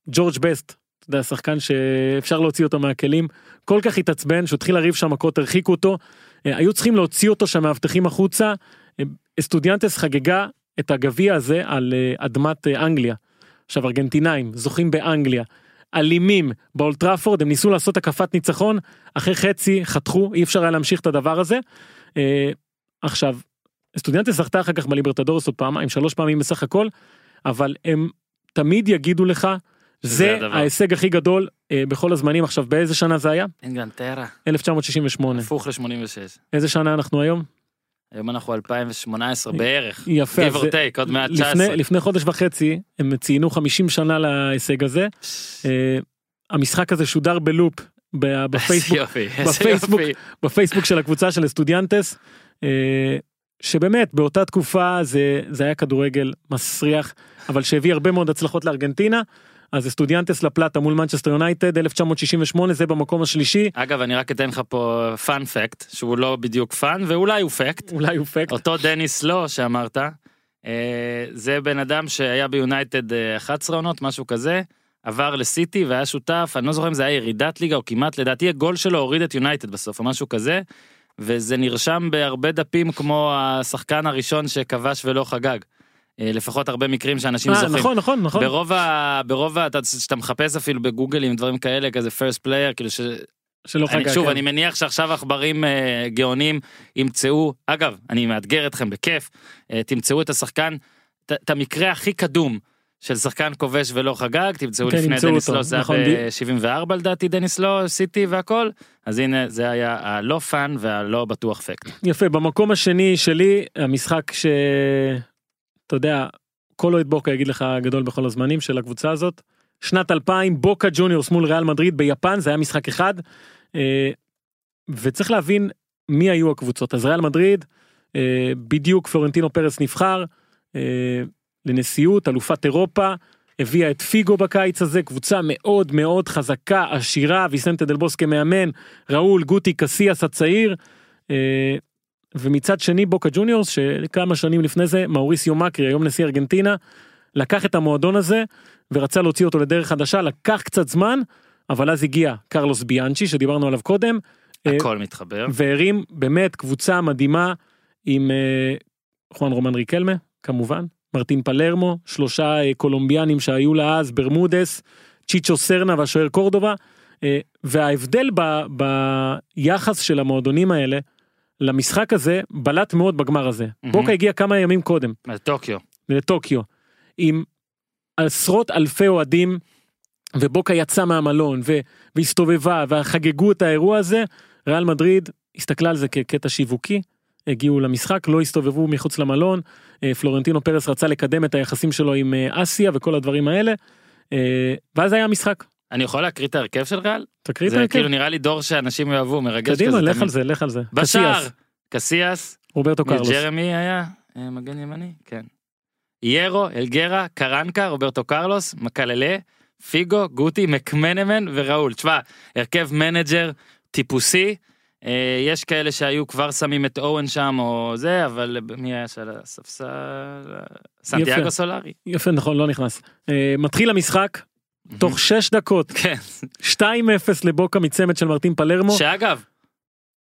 B: ג'ורג' בסט. אתה יודע שחקן שאפשר להוציא אותו מהכלים כל כך התעצבן שהוא התחיל לריב שם מכות הרחיקו אותו היו צריכים להוציא אותו שהמאבטחים החוצה אה, אסטודיאנטס חגגה את הגביע הזה על אדמת אנגליה. עכשיו ארגנטינאים זוכים באנגליה אלימים באולטראפורד הם ניסו לעשות הקפת ניצחון אחרי חצי חתכו אי אפשר היה להמשיך את הדבר הזה. אה, עכשיו סטודנטס זכתה אחר כך בליברטדורס עוד פעמיים שלוש פעמים בסך הכל אבל הם תמיד יגידו לך זה
A: הדבר.
B: ההישג הכי גדול אה, בכל הזמנים עכשיו באיזה שנה זה היה
A: אינגלנטרה.
B: 1968
A: הפוך ל-86.
B: איזה שנה אנחנו היום
A: היום אנחנו 2018 בערך.
B: יפה
A: give or take, עוד מעט
B: לפני
A: 19.
B: לפני חודש וחצי הם ציינו 50 שנה להישג הזה אה, המשחק הזה שודר בלופ בפייסבוק
A: יופי, איזה
B: בפייסבוק
A: יופי.
B: בפייסבוק של הקבוצה של אסטודיאנטס אה, שבאמת באותה תקופה זה זה היה כדורגל מסריח אבל שהביא הרבה מאוד הצלחות לארגנטינה. אז אסטודיאנטס לה פלטה מול מנצ'סטר יונייטד 1968 זה במקום השלישי
A: אגב אני רק אתן לך פה fun fact שהוא לא בדיוק fun ואולי הוא fact.
B: אולי הוא fact
A: אותו דניס לו שאמרת אה, זה בן אדם שהיה ביונייטד אה, 11 עונות משהו כזה עבר לסיטי והיה שותף אני לא זוכר אם זה היה ירידת ליגה או כמעט לדעתי הגול שלו הוריד את יונייטד בסוף או משהו כזה. וזה נרשם בהרבה דפים כמו השחקן הראשון שכבש ולא חגג. אה, לפחות הרבה מקרים שאנשים
B: אה,
A: זוכרים.
B: נכון נכון נכון
A: ברוב ה... ברוב ה... אתה- שאתה מחפש אפילו בגוגלים דברים כאלה כזה first player כאילו ש...
B: שלא חגג
A: שוב
B: כן.
A: אני מניח שעכשיו עכברים אה, גאונים ימצאו אגב אני מאתגר אתכם בכיף אה, תמצאו את השחקן את- המקרה הכי קדום של שחקן כובש ולא חגג תמצאו
B: כן,
A: לפני דניס לו זה
B: נכון,
A: היה ב-74 לדעתי דניס לו סיטי והכל אז הנה זה היה הלא fun והלא בטוח fact.
B: יפה במקום השני שלי המשחק ש... אתה יודע כל אוהד בוקה יגיד לך גדול בכל הזמנים של הקבוצה הזאת. שנת 2000 בוקה ג'וניורס מול ריאל מדריד ביפן זה היה משחק אחד. אה, וצריך להבין מי היו הקבוצות אז ריאל מדריד אה, בדיוק פלורנטינו פרס נבחר אה, לנשיאות אלופת אירופה. הביאה את פיגו בקיץ הזה קבוצה מאוד מאוד חזקה עשירה ויסנטה דל בוס כמאמן ראול גוטי קסיאס הצעיר. ומצד שני בוקה ג'וניורס שכמה שנים לפני זה מאוריסיו מקרי היום נשיא ארגנטינה לקח את המועדון הזה ורצה להוציא אותו לדרך חדשה, לקח קצת זמן, אבל אז הגיע קרלוס ביאנצ'י שדיברנו עליו קודם, אה,
A: הכל מתחבר.
B: והרים באמת קבוצה מדהימה עם אה, חואן רומן ריקלמה כמובן, מרטין פלרמו, שלושה אה, קולומביאנים שהיו לה אז, ברמודס, צ'יצ'ו סרנה והשוער קורדובה, אה, וההבדל ביחס של המועדונים האלה למשחק הזה בלט מאוד בגמר הזה.
A: מהמם.
B: בוקה הגיע כמה ימים קודם.
A: טוקיו.
B: לטוקיו. עם עשרות אלפי אוהדים ובוקה יצא מהמלון ו- והסתובבה וחגגו את האירוע הזה. ריאל מדריד הסתכלה על זה כקטע שיווקי. הגיעו למשחק לא הסתובבו מחוץ למלון. אה, פלורנטינו פרס רצה לקדם את היחסים שלו עם אה, אסיה וכל הדברים האלה. אה, ואז היה משחק
A: אני יכול להקריא את ההרכב של ריאל?
B: תקריא את
A: זה
B: ההרכב.
A: כאילו נראה לי דור שאנשים יאהבו, מרגש כזה.
B: קדימה לך. על זה לך על זה
A: בשער,
B: קסיאס, רוברטו קרלוס
A: ג'רמי היה אה, מגן ימני, כן. ירו, אלגרה, קרנקה, רוברטו קרלוס, מקללה, פיגו, גוטי, מקמנמן וראול. תשמע, הרכב מנג'ר טיפוסי. אה, יש כאלה שהיו כבר שמים את אורן שם או זה, אבל מי היה של הספסל? סנטיאגו סולארי.
B: יפה נכון לא נכנס אה, מתחיל המשחק תוך 6 דקות
A: כן,
B: 2-0 לבוקה מצמד של מרטין פלרמו
A: שאגב,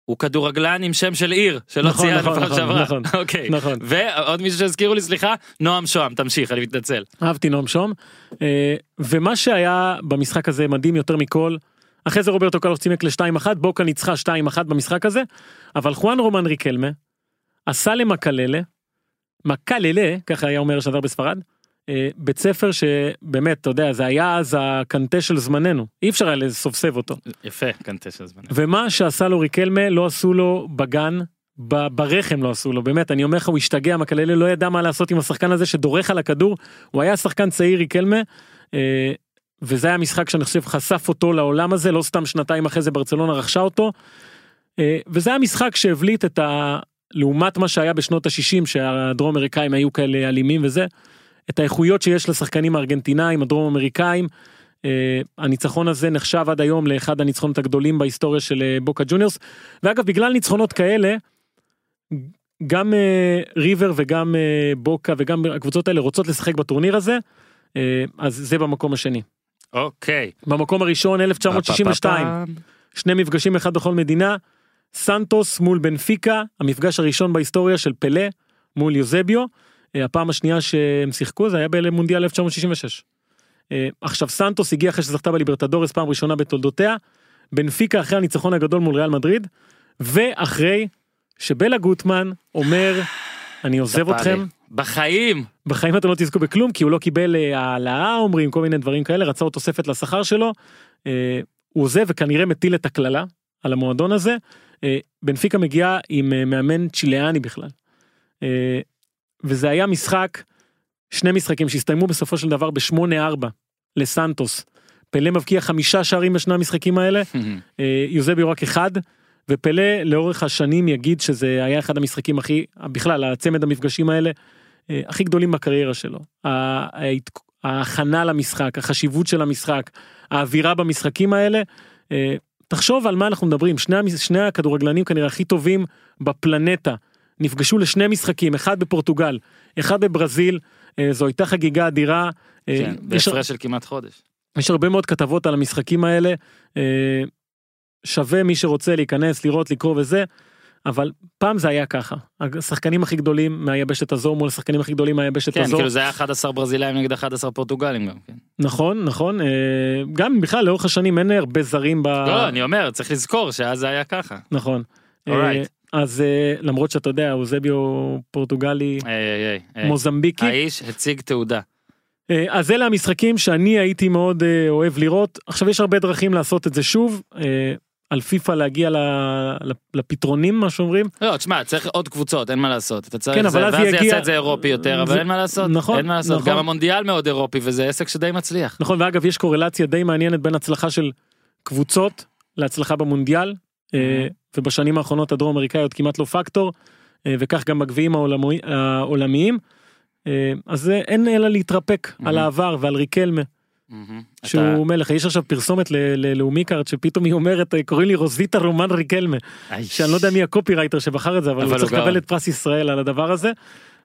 A: הוא כדורגלן עם שם של עיר, שלא
B: נכון,
A: ציינו
B: נכון,
A: פעם
B: נכון,
A: שעברה.
B: נכון,
A: אוקיי.
B: נכון.
A: ועוד מישהו שהזכירו לי, סליחה, נועם שוהם, תמשיך, אני מתנצל.
B: אהבתי נועם שום אה, ומה שהיה במשחק הזה מדהים יותר מכל אחרי זה רוברטו קרלוס צימק ל-2-1 בוקה ניצחה 2-1 במשחק הזה אבל חואן רומן ריקלמה עשה למקללה מקללה ככה היה אומר שדר בספרד בית ספר שבאמת אתה יודע זה היה אז הקנטה של זמננו אי אפשר היה לסובסב אותו
A: יפה, קנטה של זמן.
B: ומה שעשה לו ריקלמה לא עשו לו בגן. ב- ברחם לא עשו לו באמת אני אומר לך הוא השתגע מקללה לא ידע מה לעשות עם השחקן הזה שדורך על הכדור הוא היה שחקן צעיר ריקלמה אה, וזה היה משחק שאני חושב חשף אותו לעולם הזה לא סתם שנתיים אחרי זה ברצלונה רכשה אותו. אה, וזה היה משחק שהבליט את ה... לעומת מה שהיה בשנות ה-60 שהדרום אמריקאים היו כאלה אלימים וזה. את האיכויות שיש לשחקנים הארגנטינאים הדרום אמריקאים. אה, הניצחון הזה נחשב עד היום לאחד הניצחונות הגדולים בהיסטוריה של אה, בוקה ג'וניורס. ואגב בגלל ניצחונות כאלה גם אה, ריבר וגם אה, בוקה וגם הקבוצות האלה רוצות לשחק בטורניר הזה. אה, אז זה במקום השני.
A: אוקיי.
B: במקום הראשון 1962 שני מפגשים אחד בכל מדינה. סנטוס מול בנפיקה המפגש הראשון בהיסטוריה של פלה מול יוזביו. אה, הפעם השנייה שהם שיחקו זה היה במונדיאל 1966. אה, עכשיו סנטוס הגיע אחרי שזכתה בליברטדורס פעם ראשונה בתולדותיה. בנפיקה אחרי הניצחון הגדול מול ריאל מדריד. ואחרי שבלה גוטמן אומר אני עוזב. אתכם
A: בחיים.
B: בחיים אתם לא תזכו בכלום כי הוא לא קיבל אה, העלאה אומרים כל מיני דברים כאלה רצה עוד תוספת לשכר שלו. הוא עוזב וכנראה מטיל את הקללה על המועדון הזה. בנפיקה מגיעה עם מאמן צ'יליאני בכלל. וזה היה משחק שני משחקים שהסתיימו בסופו של דבר ב-8-4 לסנטוס. פלה מבקיע חמישה שערים בשני המשחקים האלה אה, יוזביו רק אחד ופלה לאורך השנים יגיד שזה היה אחד המשחקים הכי בכלל הצמד המפגשים האלה אה, הכי גדולים בקריירה שלו. ההכנה למשחק החשיבות של המשחק האווירה במשחקים האלה. אה, תחשוב על מה אנחנו מדברים שני, שני הכדורגלנים כנראה הכי טובים בפלנטה נפגשו לשני משחקים אחד בפורטוגל אחד בברזיל אה, זו הייתה חגיגה אדירה. אה,
A: כן,
B: יש-
A: בהפרש של כמעט חודש.
B: יש הרבה מאוד כתבות על המשחקים האלה. אה, שווה מי שרוצה להיכנס לראות לקרוא וזה. אבל פעם זה היה ככה השחקנים הכי גדולים מהיבשת הזו מול השחקנים הכי גדולים מהיבשת
A: כן,
B: הזו
A: כאילו זה היה 11 ברזילאים נגד 11 פורטוגלים גם. כן.
B: נכון נכון גם בכלל לאורך השנים אין הרבה זרים ב...
A: לא, אני אומר, צריך לזכור שאז זה היה ככה.
B: נכון.
A: Alright.
B: אה, אז אה, למרות שאתה יודע אוזביו פורטוגלי. מוזמביקי
A: האיש הציג תעודה.
B: אה, אז אלה המשחקים שאני הייתי מאוד אה, אוהב לראות עכשיו יש הרבה דרכים לעשות את זה שוב על פיפא להגיע לפתרונים מה שאומרים
A: לא, תשמע, צריך עוד קבוצות, אין מה לעשות. אתה צריך
B: כן,
A: זה,
B: אבל אז
A: ואז
B: יגיע-
A: יעשה את זה אירופי יותר, אבל
B: זה-
A: אין מה לעשות.
B: נכון,
A: אין מה לעשות.
B: נכון.
A: גם המונדיאל מאוד אירופי וזה עסק שדי מצליח.
B: נכון ואגב יש קורלציה די מעניינת בין הצלחה של קבוצות להצלחה במונדיאל אה, ובשנים האחרונות הדרום אמריקאיות כמעט לא פקטור אה, וכך גם בגביעים העולמי- העולמיים. אה, אז אה, אין אלא להתרפק על
A: Mhm.
B: העבר ועל ריקלמה
A: מהמם.
B: שהוא מלך יש עכשיו פרסומת ללאומי קארט שפתאום היא אומרת קוראים לי רוזיטה רומן ריקלמה
A: אתה-
B: שאני לא יודע מי הקופירייטר שבחר את זה אבל
A: אבל
B: הוא צריך. לקבל את פרס ישראל על הדבר הזה.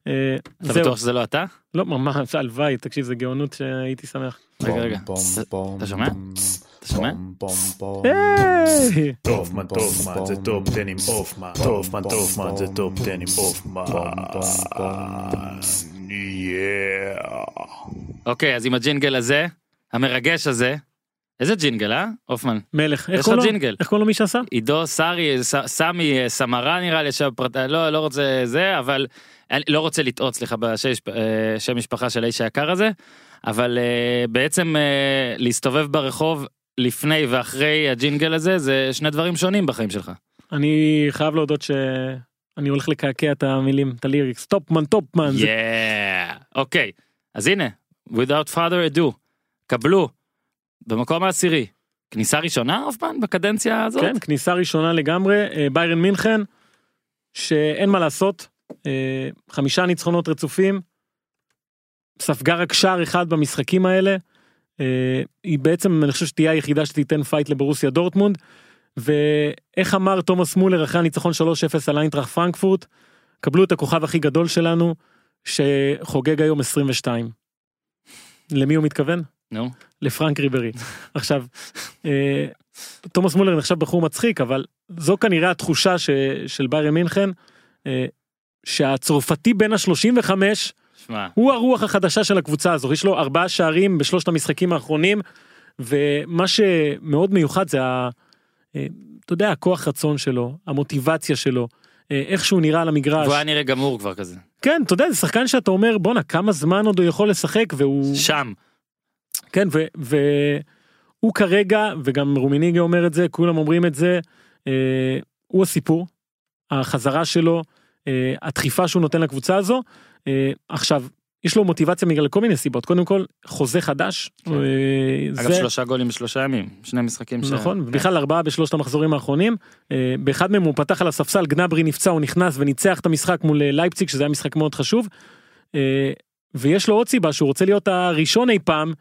B: אה,
A: אתה
B: זהו,
A: בטוח שזה לא אתה?
B: לא ממש הלוואי תקשיב זה גאונות שהייתי שמח.
A: רגע רגע. אתה שומע? אתה שומע?
E: טופמן, טופמן, זה טופ 10 עם הופמן. טופמן, טופמן, זה טופ 10 עם הופמן.
A: אוקיי אז עם הג'ינגל הזה המרגש הזה. איזה ג'ינגל אה? הופמן.
B: מלך. איך קוראים לו?
A: ג'ינגל.
B: איך קוראים לו מי שעשה?
A: עידו סארי סמי אה, סמרה נראה לי לא לא רוצה זה אבל אני לא רוצה לטעות סליחה בשם אה, משפחה של האיש היקר הזה אבל אה, בעצם אה, להסתובב ברחוב לפני ואחרי הג'ינגל הזה זה שני דברים שונים בחיים שלך.
B: אני חייב להודות שאני הולך לקעקע את המילים את ה lyrics טופמן טופמן.
A: Yeah. אוקיי אז הנה without further ado קבלו במקום העשירי כניסה ראשונה הופמן בקדנציה הזאת.
B: כן כניסה ראשונה לגמרי ביירן מינכן שאין מה לעשות חמישה ניצחונות רצופים. ספגה רק שער אחד במשחקים האלה. אה, היא בעצם אני חושב שתהיה היחידה שתיתן פייט לברוסיה דורטמונד. ואיך אמר תומאס מולר אחרי הניצחון 3-0 על איינטראכט פרנקפורט. קבלו את הכוכב הכי גדול שלנו שחוגג היום 22. למי הוא מתכוון?
A: נו.
B: לפרנק ריברי. עכשיו, אה, תומאס מולר נחשב בחור מצחיק, אבל זו כנראה התחושה ש, של ביירן מינכן, אה, שהצרפתי בן ה-35
A: שמע.
B: הוא הרוח החדשה של הקבוצה הזו, יש לו ארבעה שערים בשלושת המשחקים האחרונים, ומה שמאוד מיוחד זה, ה, אה, אתה יודע, הכוח רצון שלו, המוטיבציה שלו, אה, איך שהוא נראה על המגרש.
A: והוא היה נראה גמור כבר כזה.
B: כן, אתה יודע, זה שחקן שאתה אומר, בואנה, כמה זמן עוד הוא יכול לשחק, והוא...
A: שם.
B: כן והוא כרגע וגם רומיניגה אומר את זה כולם אומרים את זה אה, הוא הסיפור החזרה שלו הדחיפה שהוא נותן לקבוצה הזו אה, עכשיו יש לו מוטיבציה בגלל כל מיני סיבות קודם כל חוזה חדש
A: כן.
B: אה,
A: אגב שלושה גולים בשלושה ימים שני משחקים ש-
B: נכון
A: כן.
B: בכלל ארבעה בשלושת המחזורים האחרונים אה, באחד מהם הוא פתח על הספסל גנאברי נפצע הוא נכנס וניצח את המשחק מול אה, לייפציג שזה היה משחק מאוד חשוב. אה, ויש לו עוד סיבה שהוא רוצה להיות הראשון אי פעם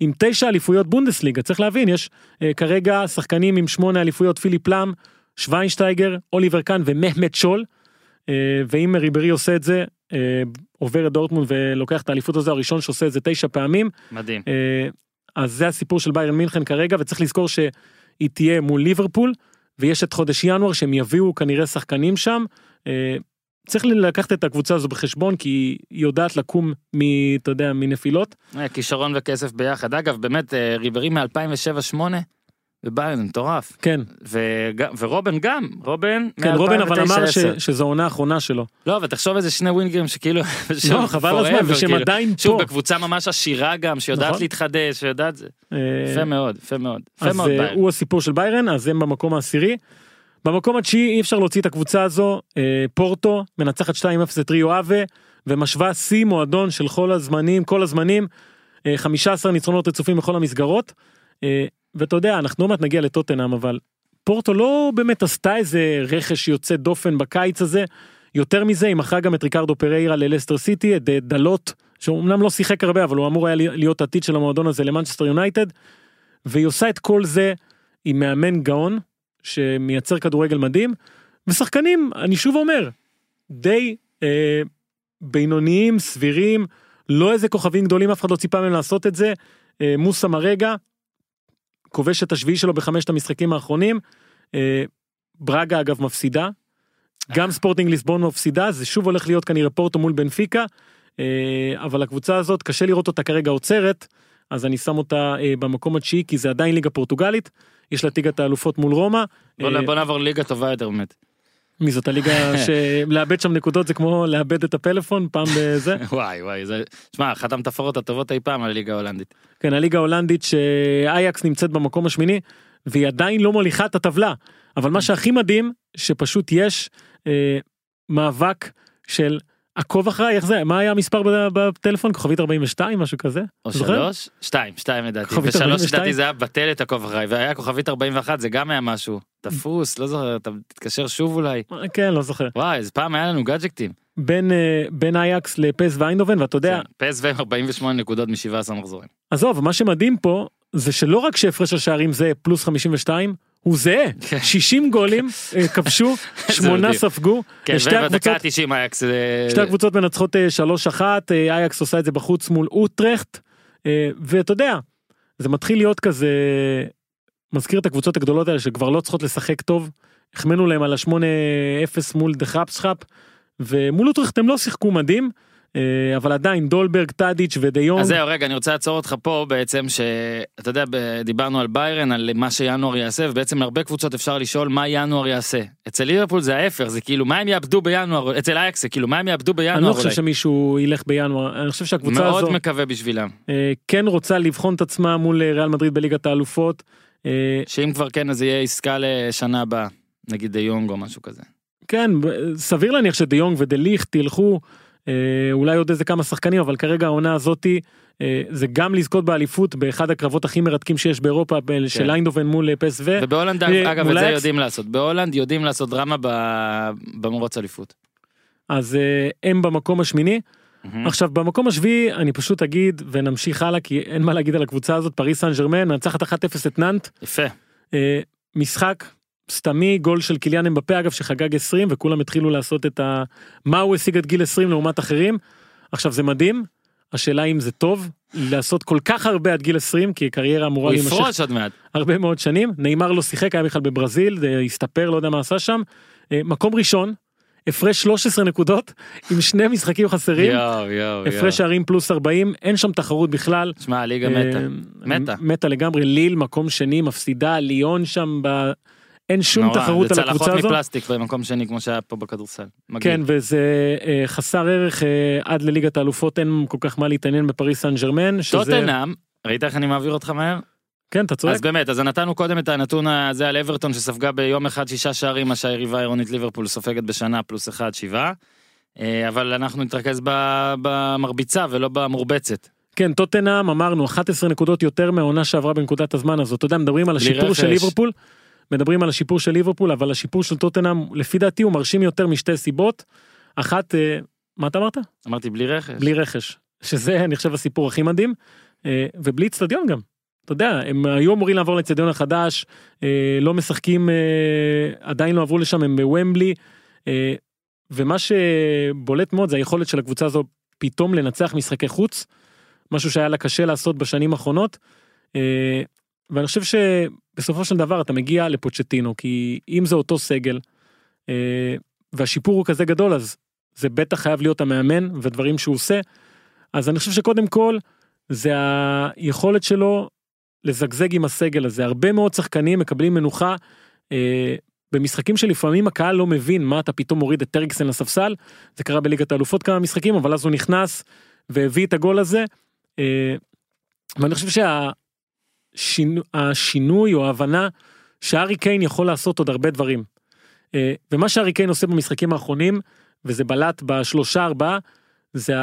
B: עם תשע אליפויות בונדסליגה צריך להבין יש אה, כרגע שחקנים עם שמונה אליפויות פיליפ לאם שוויינשטייגר אוליבר קאן ומהמט שול. אה, ואם ריברי עושה את זה אה, עובר את דורטמונד ולוקח את האליפות הזו הראשון שעושה את זה תשע פעמים
A: מדהים
B: אה, אז זה הסיפור של ביירן מינכן כרגע וצריך לזכור שהיא תהיה מול ליברפול ויש את חודש ינואר שהם יביאו כנראה שחקנים שם. צריך לקחת את הקבוצה הזו בחשבון כי היא יודעת לקום מ... אתה יודע מנפילות.
A: כישרון וכסף ביחד אגב באמת ריברי מ-2007-2008 זה מטורף
B: כן,
A: וג- ורובן גם רובן
B: כן רובן אבל אמר ש...
A: מ-2009-2010.
B: שזו העונה האחרונה שלו.
A: לא אבל תחשוב איזה שני ווינגרים שכאילו
B: לא, חבל הזמן ושהם
A: כאילו.
B: עדיין
A: שוב
B: פה.
A: בקבוצה ממש עשירה גם שיודעת
B: נכון.
A: להתחדש שיודעת זה
B: אה,
A: יפה מאוד יפה מאוד
B: אז
A: מאוד
B: אה. הוא הסיפור של ביירן אז הם במקום העשירי. במקום התשיעי אי אפשר להוציא את הקבוצה הזו אה, פורטו מנצחת 2-0 את ריו אבה ומשווה שיא מועדון של כל הזמנים כל הזמנים אה, 15 ניצחונות רצופים בכל המסגרות. ואתה יודע אנחנו עוד מעט נגיע לטוטנאם אבל פורטו לא באמת עשתה איזה רכש יוצא דופן בקיץ הזה. יותר מזה היא מכרה גם את ריקרדו פריירה ללסטר סיטי את אה, דלות שהוא אמנם לא שיחק הרבה אבל הוא אמור היה להיות עתיד של המועדון הזה למנצ'סטר יונייטד. והיא עושה את כל זה עם מאמן גאון שמייצר כדורגל מדהים ושחקנים אני שוב אומר די אה, בינוניים סבירים לא איזה כוכבים גדולים אף אחד לא ציפה מהם לעשות את זה אה, מוסה מרגה כובש את השביעי שלו בחמשת המשחקים האחרונים. אה, ברגה אגב מפסידה. גם ספורטינג ליסבון מפסידה זה שוב הולך להיות כנראה פורטו מול בנפיקה. אה, אבל הקבוצה הזאת קשה לראות אותה כרגע עוצרת אז אני שם אותה אה, במקום התשיעי כי זה עדיין ליגה פורטוגלית. יש לה את ליגת האלופות מול רומא.
A: בוא
B: אה,
A: בוא נעבור ליגה טובה יותר באמת
B: מי זאת הליגה שלאבד שם נקודות? זה כמו לאבד את הפלאפון פעם בזה?
A: וואי וואי זה שמע אחת המטאפורות הטובות אי פעם על הליגה ההולנדית.
B: כן הליגה ההולנדית שאייקס נמצאת במקום השמיני והיא עדיין לא מוליכה את הטבלה. אבל מה שהכי מדהים שפשוט יש אה, מאבק של עקוב אחריי איך זה? מה היה המספר בטלפון? כוכבית 42 משהו כזה?
A: או? שלוש? שתיים שתיים לדעתי. ושלוש
B: 42?
A: לדעתי זה היה בטל את עקוב אחריי והיה כוכבית 41 זה גם היה משהו תפוס לא זוכר אתה תתקשר שוב אולי.
B: כן לא זוכר.
A: וואי אז פעם היה לנו גאדג'קטים
B: בין אה, בין אייקס לפס ואיינדובן ואתה יודע
A: פס ו 48 נקודות מ-17 מחזורים.
B: עזוב מה שמדהים פה זה שלא רק שהפרש השערים זה פלוס 52 הוא זהה,
A: כן.
B: 60 גולים אה, כבשו, שמונה
A: מדהים.
B: ספגו,
A: כן,
B: שתי
A: ובדקה
B: הקבוצות
A: ה-90 אייקס. זה-
B: שתי הקבוצות מנצחות אה, 3-1, אה, אייקס עושה את זה בחוץ מול אוטרחט, אה, ואתה יודע, זה מתחיל להיות כזה, מזכיר את הקבוצות הגדולות האלה שכבר לא צריכות לשחק טוב, החמאנו להם על ה-8-0 מול דה חפסחאפ, ומול אוטרחט הם לא שיחקו מדהים, אה, אבל עדיין דולברג, טאדיץ' ודיונג,
A: אז זהו רגע אני רוצה לעצור אותך פה בעצם שאתה יודע דיברנו על ביירן על מה שינואר יעשה ובעצם להרבה קבוצות אפשר לשאול מה ינואר יעשה. אצל ליברפול זה ההפך זה כאילו מה הם יאבדו בינואר אצל אייקס כאילו מה הם יאבדו בינואר.
B: אני לא חושב
A: אולי.
B: שמישהו ילך בינואר, אני חושב שהקבוצה
A: מאוד
B: הזו
A: מקווה בשבילם
B: אה, כן רוצה לבחון את עצמה מול אה, ריאל מדריד בליגת האלופות. אה,
A: שאם כבר כן אז יהיה עסקה לשנה הבאה נגיד דה יונג או משהו כזה.
B: כן, סביר להניח שדה יונג ודה ליכט ילכו, אה, אולי עוד איזה כמה שחקנים, אבל כרגע העונה הזאתי, אה, זה גם לזכות באליפות באחד הקרבות הכי מרתקים שיש באירופה, ב- של איינדובן מול אה, פסוו.
A: ובהולנד
B: אה,
A: אגב את זה
B: אייקס?
A: יודעים לעשות בהולנד יודעים לעשות דרמה במרוץ אליפות.
B: אז אה, הם במקום השמיני.
A: מהמם.
B: עכשיו במקום השביעי אני פשוט אגיד ונמשיך הלאה כי אין מה להגיד על הקבוצה הזאת פריס סן ג'רמן מנצחת 1-0 את נאנט
A: יפה.
B: אה, משחק סתמי גול של קיליאן אמבפה אגב שחגג 20 וכולם התחילו לעשות את ה... מה הוא השיג עד גיל 20 לעומת אחרים. עכשיו זה מדהים השאלה אם זה טוב לעשות כל כך הרבה עד גיל 20 כי קריירה אמורה
A: הוא
B: להימשך
A: יפרוש עוד מעט.
B: הרבה מאוד שנים נאמר לא שיחק היה בכלל בברזיל זה הסתפר לא יודע מה עשה שם אה, מקום ראשון הפרש 13 נקודות עם שני משחקים חסרים
A: יואו יואו יואו.
B: הפרש שערים פלוס 40 אין שם תחרות בכלל.
A: שמע הליגה מתה.
B: אה,
A: מתה.
B: מתה לגמרי ליל מקום שני מפסידה ליון שם ב... אין שום
A: נורא,
B: תחרות
A: זה
B: על הקבוצה
A: צלחות
B: הזו.
A: מפלסטיק במקום שני כמו שהיה פה בכדורסל.
B: כן וזה אה, חסר ערך אה, עד לליגת האלופות אין כל כך מה להתעניין בפריס סן ג'רמן. שזה-
A: טוטנאם ראית איך אני מעביר אותך מהר?
B: כן אתה צודק.
A: אז באמת אז נתנו קודם את הנתון הזה על אברטון שספגה ביום אחד שישה שערים מה שהיריבה העירונית ליברפול סופגת בשנה פלוס אחד שבעה. אה, אבל אנחנו נתרכז במרביצה ולא במורבצת.
B: כן טוטנאם אמרנו 11 נקודות יותר מהעונה שעברה בנקודת הזמן הזאת אתה יודע מדברים על השיפור של. ליברפול. מדברים על השיפור של ליברפול אבל השיפור של טוטנאם לפי דעתי הוא מרשים יותר משתי סיבות. אחת אה, מה אתה אמרת?
A: אמרתי בלי רכש.
B: בלי רכש שזה אני חושב הסיפור הכי מדהים אה, ובלי אצטדיון גם. אתה יודע הם היו אמורים לעבור לאצטדיון החדש אה, לא משחקים עדיין לא עברו לשם הם בוומבלי ומה שבולט מאוד זה היכולת של הקבוצה הזו פתאום לנצח משחקי חוץ משהו שהיה לה קשה לעשות בשנים האחרונות. ואני חושב שבסופו של דבר אתה מגיע לפוצ'טינו כי אם זה אותו סגל אה, והשיפור הוא כזה גדול אז זה בטח חייב להיות המאמן ודברים שהוא עושה. אז אני חושב שקודם כל זה היכולת שלו לזגזג עם הסגל הזה הרבה מאוד שחקנים מקבלים מנוחה. אה, במשחקים שלפעמים הקהל לא מבין מה אתה פתאום מוריד את טרגסן לספסל זה קרה בליגת האלופות כמה משחקים אבל אז הוא נכנס והביא את הגול הזה. אה, ואני חושב שהשינוי או ההבנה שארי קיין יכול לעשות עוד הרבה דברים. אה, ומה שארי קיין עושה במשחקים האחרונים וזה בלט בשלושה ארבעה זה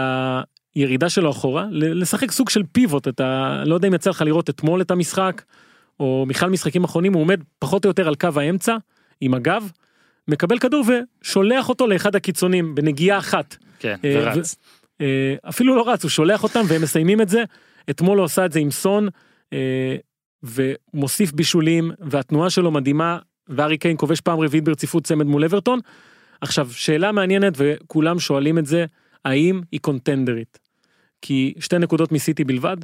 B: הירידה שלו אחורה לשחק סוג של פיבוט אתה לא יודע אם יצא לך לראות אתמול את המשחק או בכלל משחקים אחרונים הוא עומד פחות או יותר על קו האמצע עם הגב מקבל כדור ושולח אותו לאחד הקיצונים בנגיעה אחת
A: כן
B: אה,
A: ורץ.
B: אה, אפילו לא רץ הוא שולח אותם והם מסיימים את זה אתמול הוא עשה את זה עם סון ומוסיף בישולים והתנועה שלו מדהימה וארי קיין כובש פעם רביעית ברציפות צמד מול אברטון. עכשיו שאלה מעניינת וכולם שואלים את זה האם היא קונטנדרית. כי שתי נקודות מסיטי בלבד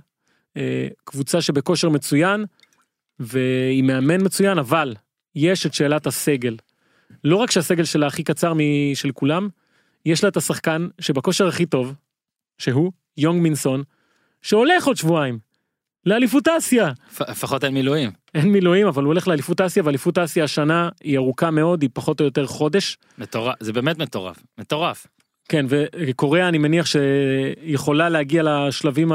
B: אה, קבוצה שבכושר מצוין והיא מאמן מצוין אבל יש את שאלת הסגל. לא רק שהסגל שלה הכי קצר משל כולם יש לה את השחקן שבכושר הכי טוב שהוא יונג מינסון שהולך עוד שבועיים לאליפות אסיה.
A: לפ- לפחות אין מילואים.
B: אין מילואים אבל הוא הולך לאליפות אסיה ואליפות אסיה השנה היא ארוכה מאוד היא פחות או יותר חודש.
A: מטורף זה באמת מטורף מטורף.
B: כן וקוריאה אני מניח שיכולה להגיע לשלבים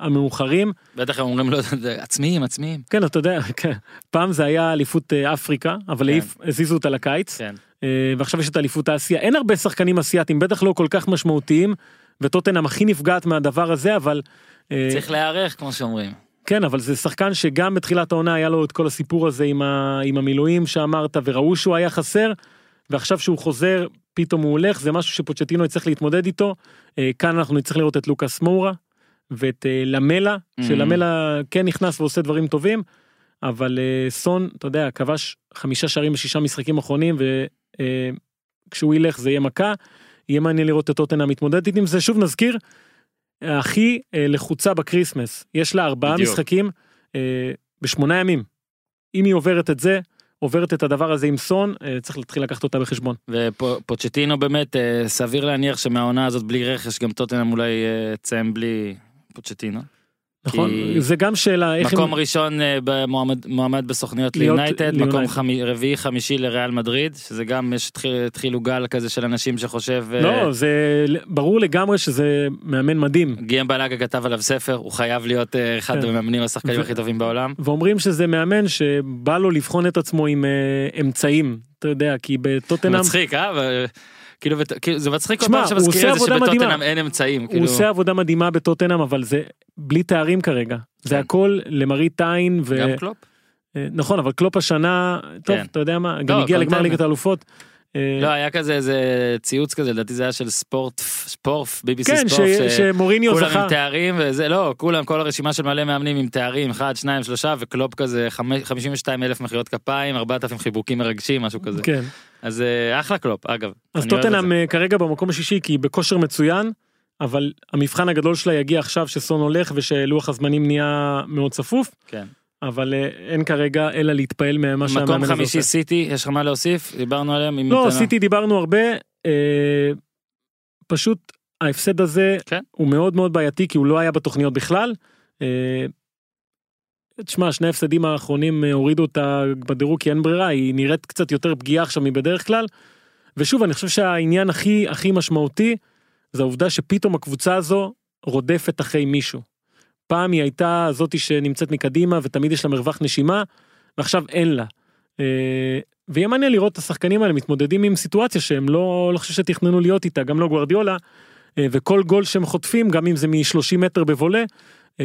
B: המאוחרים.
A: בטח הם אומרים לו עצמיים עצמיים.
B: כן אתה יודע כן. פעם זה היה אליפות אה, אפריקה אבל
A: כן.
B: הזיזו אותה לקיץ
A: כן.
B: אה, ועכשיו יש את אליפות אסיה אין הרבה שחקנים אסיאתים בטח לא כל כך משמעותיים וטוטנאם הכי נפגעת מהדבר הזה אבל. אה,
A: צריך להיערך כמו שאומרים.
B: כן אבל זה שחקן שגם בתחילת העונה היה לו את כל הסיפור הזה עם, ה... עם המילואים שאמרת וראו שהוא היה חסר ועכשיו שהוא חוזר פתאום הוא הולך זה משהו שפוצ'טינו יצטרך להתמודד איתו אה, כאן אנחנו נצטרך לראות את לוקאס מורה ואת אה, לאמלה
A: Mhm.
B: שלאמלה כן נכנס ועושה דברים טובים אבל אה, סון, אתה יודע, כבש חמישה שערים בשישה משחקים אחרונים, וכשהוא ילך זה יהיה מכה. יהיה מעניין לראות את טוטנאם מתמודדת עם זה. שוב נזכיר, הכי אה, לחוצה בקריסמס, יש לה ארבעה
A: בדיוק.
B: משחקים אה, בשמונה ימים. אם היא עוברת את זה, עוברת את הדבר הזה עם סון, אה, צריך להתחיל לקחת אותה בחשבון.
A: ופוצ'טינו באמת אה, סביר להניח שמהעונה הזאת בלי רכש גם טוטנאם אולי אה, תסיים בלי פוצ'טינו.
B: נכון? זה גם שאלה איך
A: מקום
B: הם...
A: ראשון אה, במועמד מועמד בסוכניות ליונייטד, מקום. חמי- רביעי חמישי לריאל מדריד, שזה גם יש התחיל- התחילו גל כזה של אנשים שחושב, אה,
B: לא, זה ברור לגמרי שזה מאמן מדהים.
A: גיאם בלאגה כתב עליו ספר, הוא חייב להיות אה, אחד
B: כן.
A: המאמנים השחקנים
B: ו-
A: הכי טובים בעולם.
B: ואומרים שזה מאמן שבא לו לבחון את עצמו עם אה, אמצעים, אתה יודע, כי בטוטנאם
A: מצחיק, אה? כאילו, כאילו, זה מצחיק כל פעם שמזכירים את זה שבטוטנאם. אין אמצעים.
B: הוא
A: כאילו,
B: עושה עבודה מדהימה בטוטנאם, אבל זה בלי תארים כרגע. זה
A: כן.
B: הכל למראית עין, ו...
A: גם קלופ?
B: אה, נכון, אבל קלופ השנה, טוב,
A: כן.
B: אתה יודע מה, גם
A: לא,
B: הגיע לגמר. ליגת האלופות. אה,
A: לא, היה כזה איזה ציוץ כזה, לדעתי זה היה של ספורט, ספורף, BBC
B: כן,
A: ספורט,
B: ש- שמוריניו
A: כולם
B: זכה.
A: עם תארים וזה לא כולם כל הרשימה של מלא מאמנים עם תארים אחד שניים שלושה וקלופ כזה חמש- 52 אלף מחיאות כפיים 4,000 חיבוקים מרגשים משהו כזה
B: כן.
A: אז אה, אחלה קלופ אגב.
B: אז טוטנאם. אה, כרגע במקום השישי כי היא בכושר מצוין, אבל המבחן הגדול שלה יגיע עכשיו שסון הולך ושלוח הזמנים נהיה מאוד צפוף,
A: כן.
B: אבל אה, אין כרגע אלא להתפעל ממה שהמאמן
A: מקום
B: הזה
A: חמישי
B: עושה.
A: סיטי יש לך מה להוסיף דיברנו עליהם. אם
B: לא, סיטי דיברנו הרבה, אה, פשוט ההפסד הזה
A: כן.
B: הוא מאוד מאוד בעייתי כי הוא לא היה בתוכניות בכלל. אה, תשמע, שני ההפסדים האחרונים אה, הורידו אותה בדירוג כי אין ברירה, היא נראית קצת יותר פגיעה עכשיו מבדרך כלל. ושוב, אני חושב שהעניין הכי הכי משמעותי זה העובדה שפתאום הקבוצה הזו רודפת אחרי מישהו. פעם היא הייתה זאתי שנמצאת מקדימה ותמיד יש לה מרווח נשימה, ועכשיו אין לה. אה, ויהיה מעניין לראות את השחקנים האלה מתמודדים עם סיטואציה שהם לא, לא חושב שתכננו להיות איתה, גם לא גוארדיולה, אה, וכל גול שהם חוטפים, גם אם זה מ-30 מטר בבולה,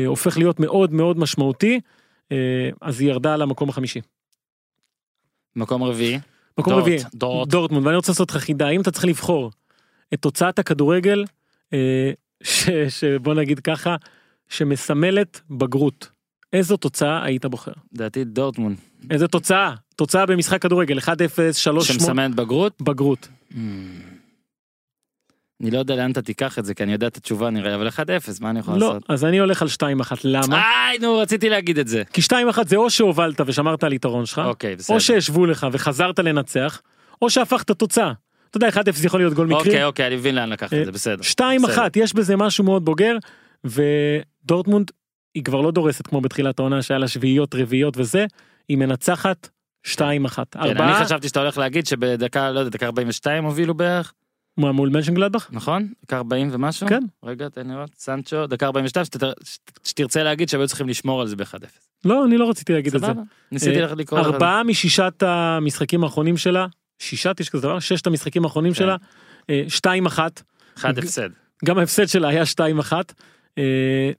B: הופך להיות מאוד מאוד משמעותי, אז היא ירדה למקום החמישי.
A: מקום רביעי.
B: מקום
A: דורט,
B: רביעי,
A: דורט.
B: דורטמונד, ואני רוצה לעשות לך חידה, אם אתה צריך לבחור את תוצאת הכדורגל, אה, ש, שבוא נגיד ככה, שמסמלת בגרות, איזו תוצאה היית בוחר?
A: לדעתי דורטמונד
B: איזה תוצאה? תוצאה במשחק כדורגל, 1-0, 3
A: שמסמנת בגרות.
B: בגרות.
A: אני לא יודע לאן אתה תיקח את זה כי אני יודע את התשובה נראה אבל 1-0 מה אני יכול
B: לא,
A: לעשות.
B: אז אני הולך על 2-1, למה?
A: איי נו רציתי להגיד את זה.
B: כי 2-1 זה או שהובלת ושמרת על יתרון שלך,
A: אוקיי בסדר.
B: או שהשוו לך וחזרת לנצח, או שהפכת תוצאה. אתה יודע, 1-0 יכול להיות גול מקרי.
A: אוקיי אוקיי אני מבין לאן לקחת את זה בסדר.
B: 2-1, יש בזה משהו מאוד בוגר, ודורטמונד היא כבר לא דורסת כמו בתחילת העונה שהיה לה שביעיות, רביעיות וזה, היא מנצחת 2-1.
A: כן, אני
B: ארבעה
A: חשבתי שאתה הולך להגיד שבדקה לא יודע דקה 42 הובילו בערך
B: מה, מול מנשנגלדבך?
A: נכון דקה 40 ומשהו
B: כן.
A: רגע תן לראות סנצ'ו דקה 42 שתתר- שתרצה להגיד שהיו צריכים לשמור על זה ב-1-0.
B: לא, אני לא רציתי להגיד את זה.
A: ניסיתי
B: אה,
A: לך לקרוא לך.
B: ארבעה משישת המשחקים האחרונים שלה, שישת יש כזה דבר, ששת המשחקים האחרונים
A: כן.
B: שלה, אה, שתיים אחת,
A: אחד הפסד.
B: גם ההפסד שלה היה שתיים אחת, אה,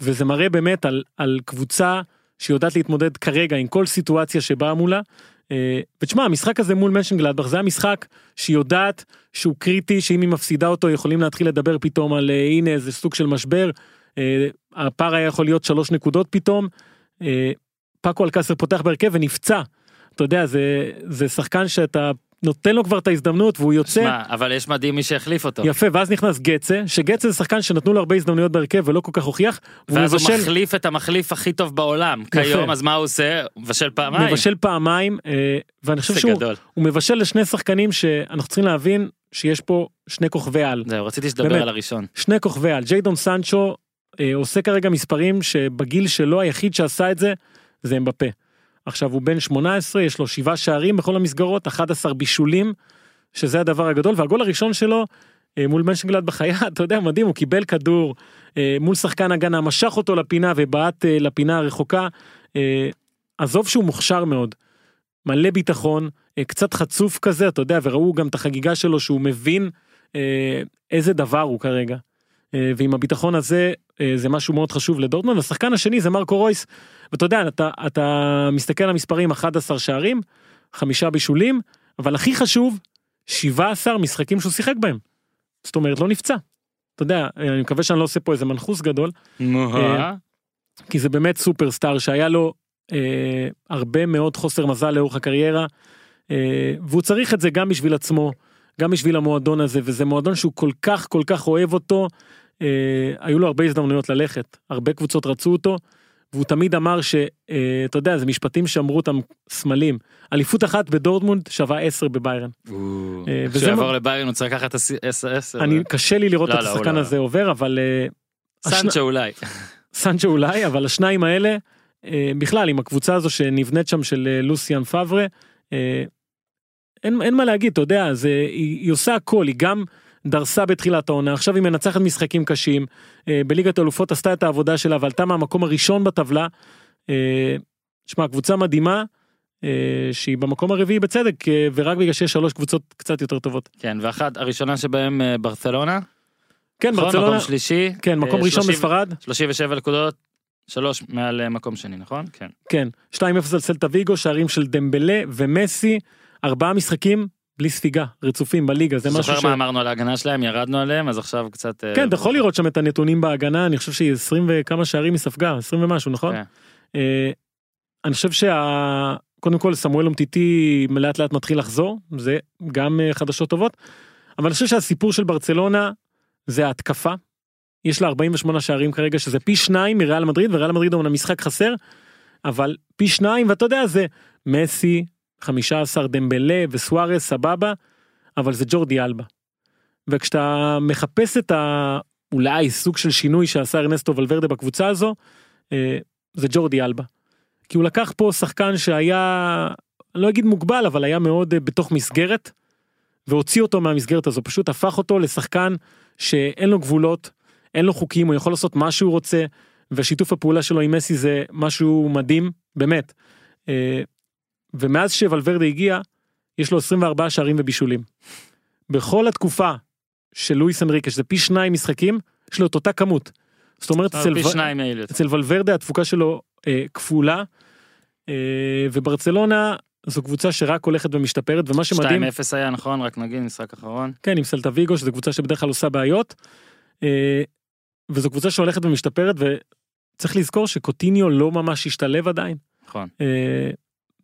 B: וזה מראה באמת על, על קבוצה שיודעת להתמודד כרגע עם כל סיטואציה שבאה מולה. אה, ותשמע, המשחק הזה מול מנשנגלדבך זה המשחק שהיא יודעת שהוא קריטי, שאם היא מפסידה אותו יכולים להתחיל לדבר פתאום על אה, הנה איזה סוג של משבר. אה, הפער היה יכול להיות שלוש נקודות פתאום. פאקו אלקסר פותח בהרכב ונפצע. אתה יודע, זה, זה שחקן שאתה נותן לו כבר את ההזדמנות והוא יוצא.
A: שמע, אבל יש מדהים מי שהחליף אותו.
B: יפה, ואז נכנס גצה, שגצה זה שחקן שנתנו לו הרבה הזדמנויות בהרכב ולא כל כך הוכיח.
A: ואז הוא
B: מבשל,
A: מחליף את המחליף הכי טוב בעולם כיום אז מה הוא עושה? הוא מבשל פעמיים.
B: מבשל פעמיים, אה, ואני חושב שהוא
A: גדול.
B: הוא מבשל לשני שחקנים שאנחנו צריכים להבין שיש פה שני כוכבי על.
A: זהו רציתי שתדבר
B: באמת.
A: על הראשון.
B: שני כוכבי על. ג'יידון סנצ'ו אה, עושה כרגע מספרים שבגיל שלו היחיד שעשה את זה, זה אמבפה. עכשיו הוא בן 18, יש לו שבעה שערים בכל המסגרות, 11 בישולים, שזה הדבר הגדול, והגול הראשון שלו אה, מול מנשנגלדבך היה, אתה יודע, מדהים, הוא קיבל כדור אה, מול שחקן הגנה, משך אותו לפינה ובעט אה, לפינה הרחוקה. עזוב שהוא מוכשר מאוד, מלא ביטחון, קצת חצוף כזה, אתה יודע, וראו גם את החגיגה שלו שהוא מבין איזה דבר הוא כרגע. ועם הביטחון הזה זה משהו מאוד חשוב לדורטמונד. השחקן השני זה מרקו רויס, ואתה יודע, אתה, אתה מסתכל על המספרים 11 שערים, חמישה בישולים, אבל הכי חשוב, 17 משחקים שהוא שיחק בהם. זאת אומרת, לא נפצע. אתה יודע, אני מקווה שאני לא עושה פה איזה מנחוס גדול, אה, כי זה באמת סופרסטאר שהיה לו אה, הרבה מאוד חוסר מזל לאורך הקריירה, אה, והוא צריך את זה גם בשביל עצמו, גם בשביל המועדון הזה, וזה מועדון שהוא כל כך כל כך אוהב אותו. אה, היו לו הרבה הזדמנויות ללכת, הרבה קבוצות רצו אותו, והוא תמיד אמר שאתה יודע, זה משפטים שאמרו אותם סמלים. אליפות אחת בדורטמונד שווה 10 בביירן. אה, וזה
A: כשהוא יעבור
B: מה-
A: לביירן הוא צריך לקחת 10.
B: אני קשה לי לראות
A: לא,
B: את
A: לא,
B: השחקן
A: לא.
B: הזה עובר, אבל אה,
A: סנצ'ו אולי.
B: סנצ'ו אולי, אבל השניים האלה, אה, בכלל עם הקבוצה הזו שנבנית שם של אה, לוסיאן פאברה, אה, אין, אין מה להגיד, אתה יודע, זה, היא, היא עושה הכל, היא גם דרסה בתחילת העונה, עכשיו היא מנצחת משחקים קשים, אה, בליגת האלופות עשתה את העבודה שלה ועלתה מהמקום הראשון בטבלה. אה, שמע, קבוצה מדהימה, אה, שהיא במקום הרביעי בצדק, ורק בגלל שיש שלוש קבוצות קצת יותר טובות.
A: כן, ואחת, הראשונה שבהם ברצלונה.
B: כן,
A: נכון?
B: ברצלונה,
A: מקום שלישי.
B: כן, מקום ראשון
A: 30
B: בספרד,
A: 37 נקודות. שלוש מעל מקום שני, נכון? כן.
B: כן, 2-0 על סלטה ויגו, שערים של דמבלה ומסי, ארבעה משחקים בלי ספיגה, רצופים בליגה, זה משהו
A: זוכר
B: ש...
A: מה אמרנו על ההגנה שלהם, ירדנו עליהם, אז עכשיו קצת... אה,
B: כן, אתה יכול לראות שם את הנתונים בהגנה, אני חושב שהיא 20 וכמה שערים היא ספגה, 20 ומשהו, נכון?
A: כן.
B: אה, אני חושב שה... קודם כל סמואל אומטיטי לאט לאט מתחיל לחזור, זה גם אה, חדשות טובות, אבל אני חושב שהסיפור של ברצלונה זה ההתקפה. יש לה 48 שערים כרגע שזה פי שניים מריאל מדריד וריאל מדריד אומנם משחק חסר אבל פי שניים ואתה יודע זה מסי 15 דמבלה וסוארס סבבה אבל זה ג'ורדי אלבה. וכשאתה מחפש את ה... אולי סוג של שינוי שעשה ארנסטו ולוורדה בקבוצה הזו אה, זה ג'ורדי אלבה. כי הוא לקח פה שחקן שהיה לא אגיד מוגבל אבל היה מאוד אה, בתוך מסגרת והוציא אותו מהמסגרת הזו פשוט הפך אותו לשחקן שאין לו גבולות אין לו חוקים הוא יכול לעשות מה שהוא רוצה ושיתוף הפעולה שלו עם מסי זה משהו מדהים באמת. אה, ומאז שוולברדה הגיע יש לו 24 שערים ובישולים. בכל התקופה של לואיס אנריקה שזה פי שניים משחקים יש לו את אותה כמות. זאת אומרת אצל,
A: פי
B: ו-. אצל ולברדה התפוקה שלו אה, כפולה אה, וברצלונה זו קבוצה שרק הולכת ומשתפרת ומה שמדהים
A: 2-0 היה נכון, רק נגיד, משחק אחרון.
B: כן עם סלטה ויגו שזו קבוצה שבדרך כלל עושה בעיות. אה, וזו קבוצה שהולכת ומשתפרת וצריך לזכור שקוטיניו לא ממש השתלב עדיין.
A: נכון.
B: אה,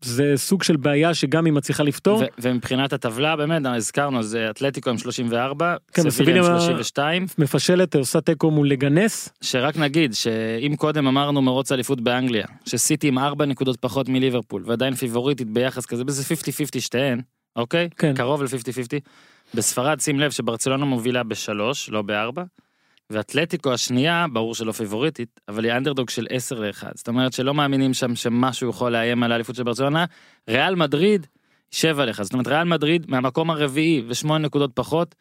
B: זה סוג של בעיה שגם היא מצליחה לפתור.
A: ומבחינת הטבלה, באמת, הזכרנו, זה אתלטיקו עם 34,
B: כן,
A: סביליה עם
B: וסביליה-
A: 32,
B: מפשלת עושה תיקו מול לגנס
A: שרק נגיד שאם קודם אמרנו מרוץ אליפות באנגליה, שסיטי עם 4 נקודות פחות מליברפול, ועדיין פיבוריטית ביחס כזה, וזה 50-50 שתיהן, אוקיי?
B: כן.
A: קרוב ל-50-50. בספרד שים לב שברצלונה מובילה בשלוש, לא בארבע. ואתלטיקו השנייה, ברור שלא פיבוריטית, אבל היא אנדרדוג של 10 ל-1. זאת אומרת שלא מאמינים שם שמשהו יכול לאיים על האליפות של ברצלונה. ריאל מדריד, 7 ל-1. זאת אומרת ריאל מדריד מהמקום הרביעי ושמונה נקודות פחות,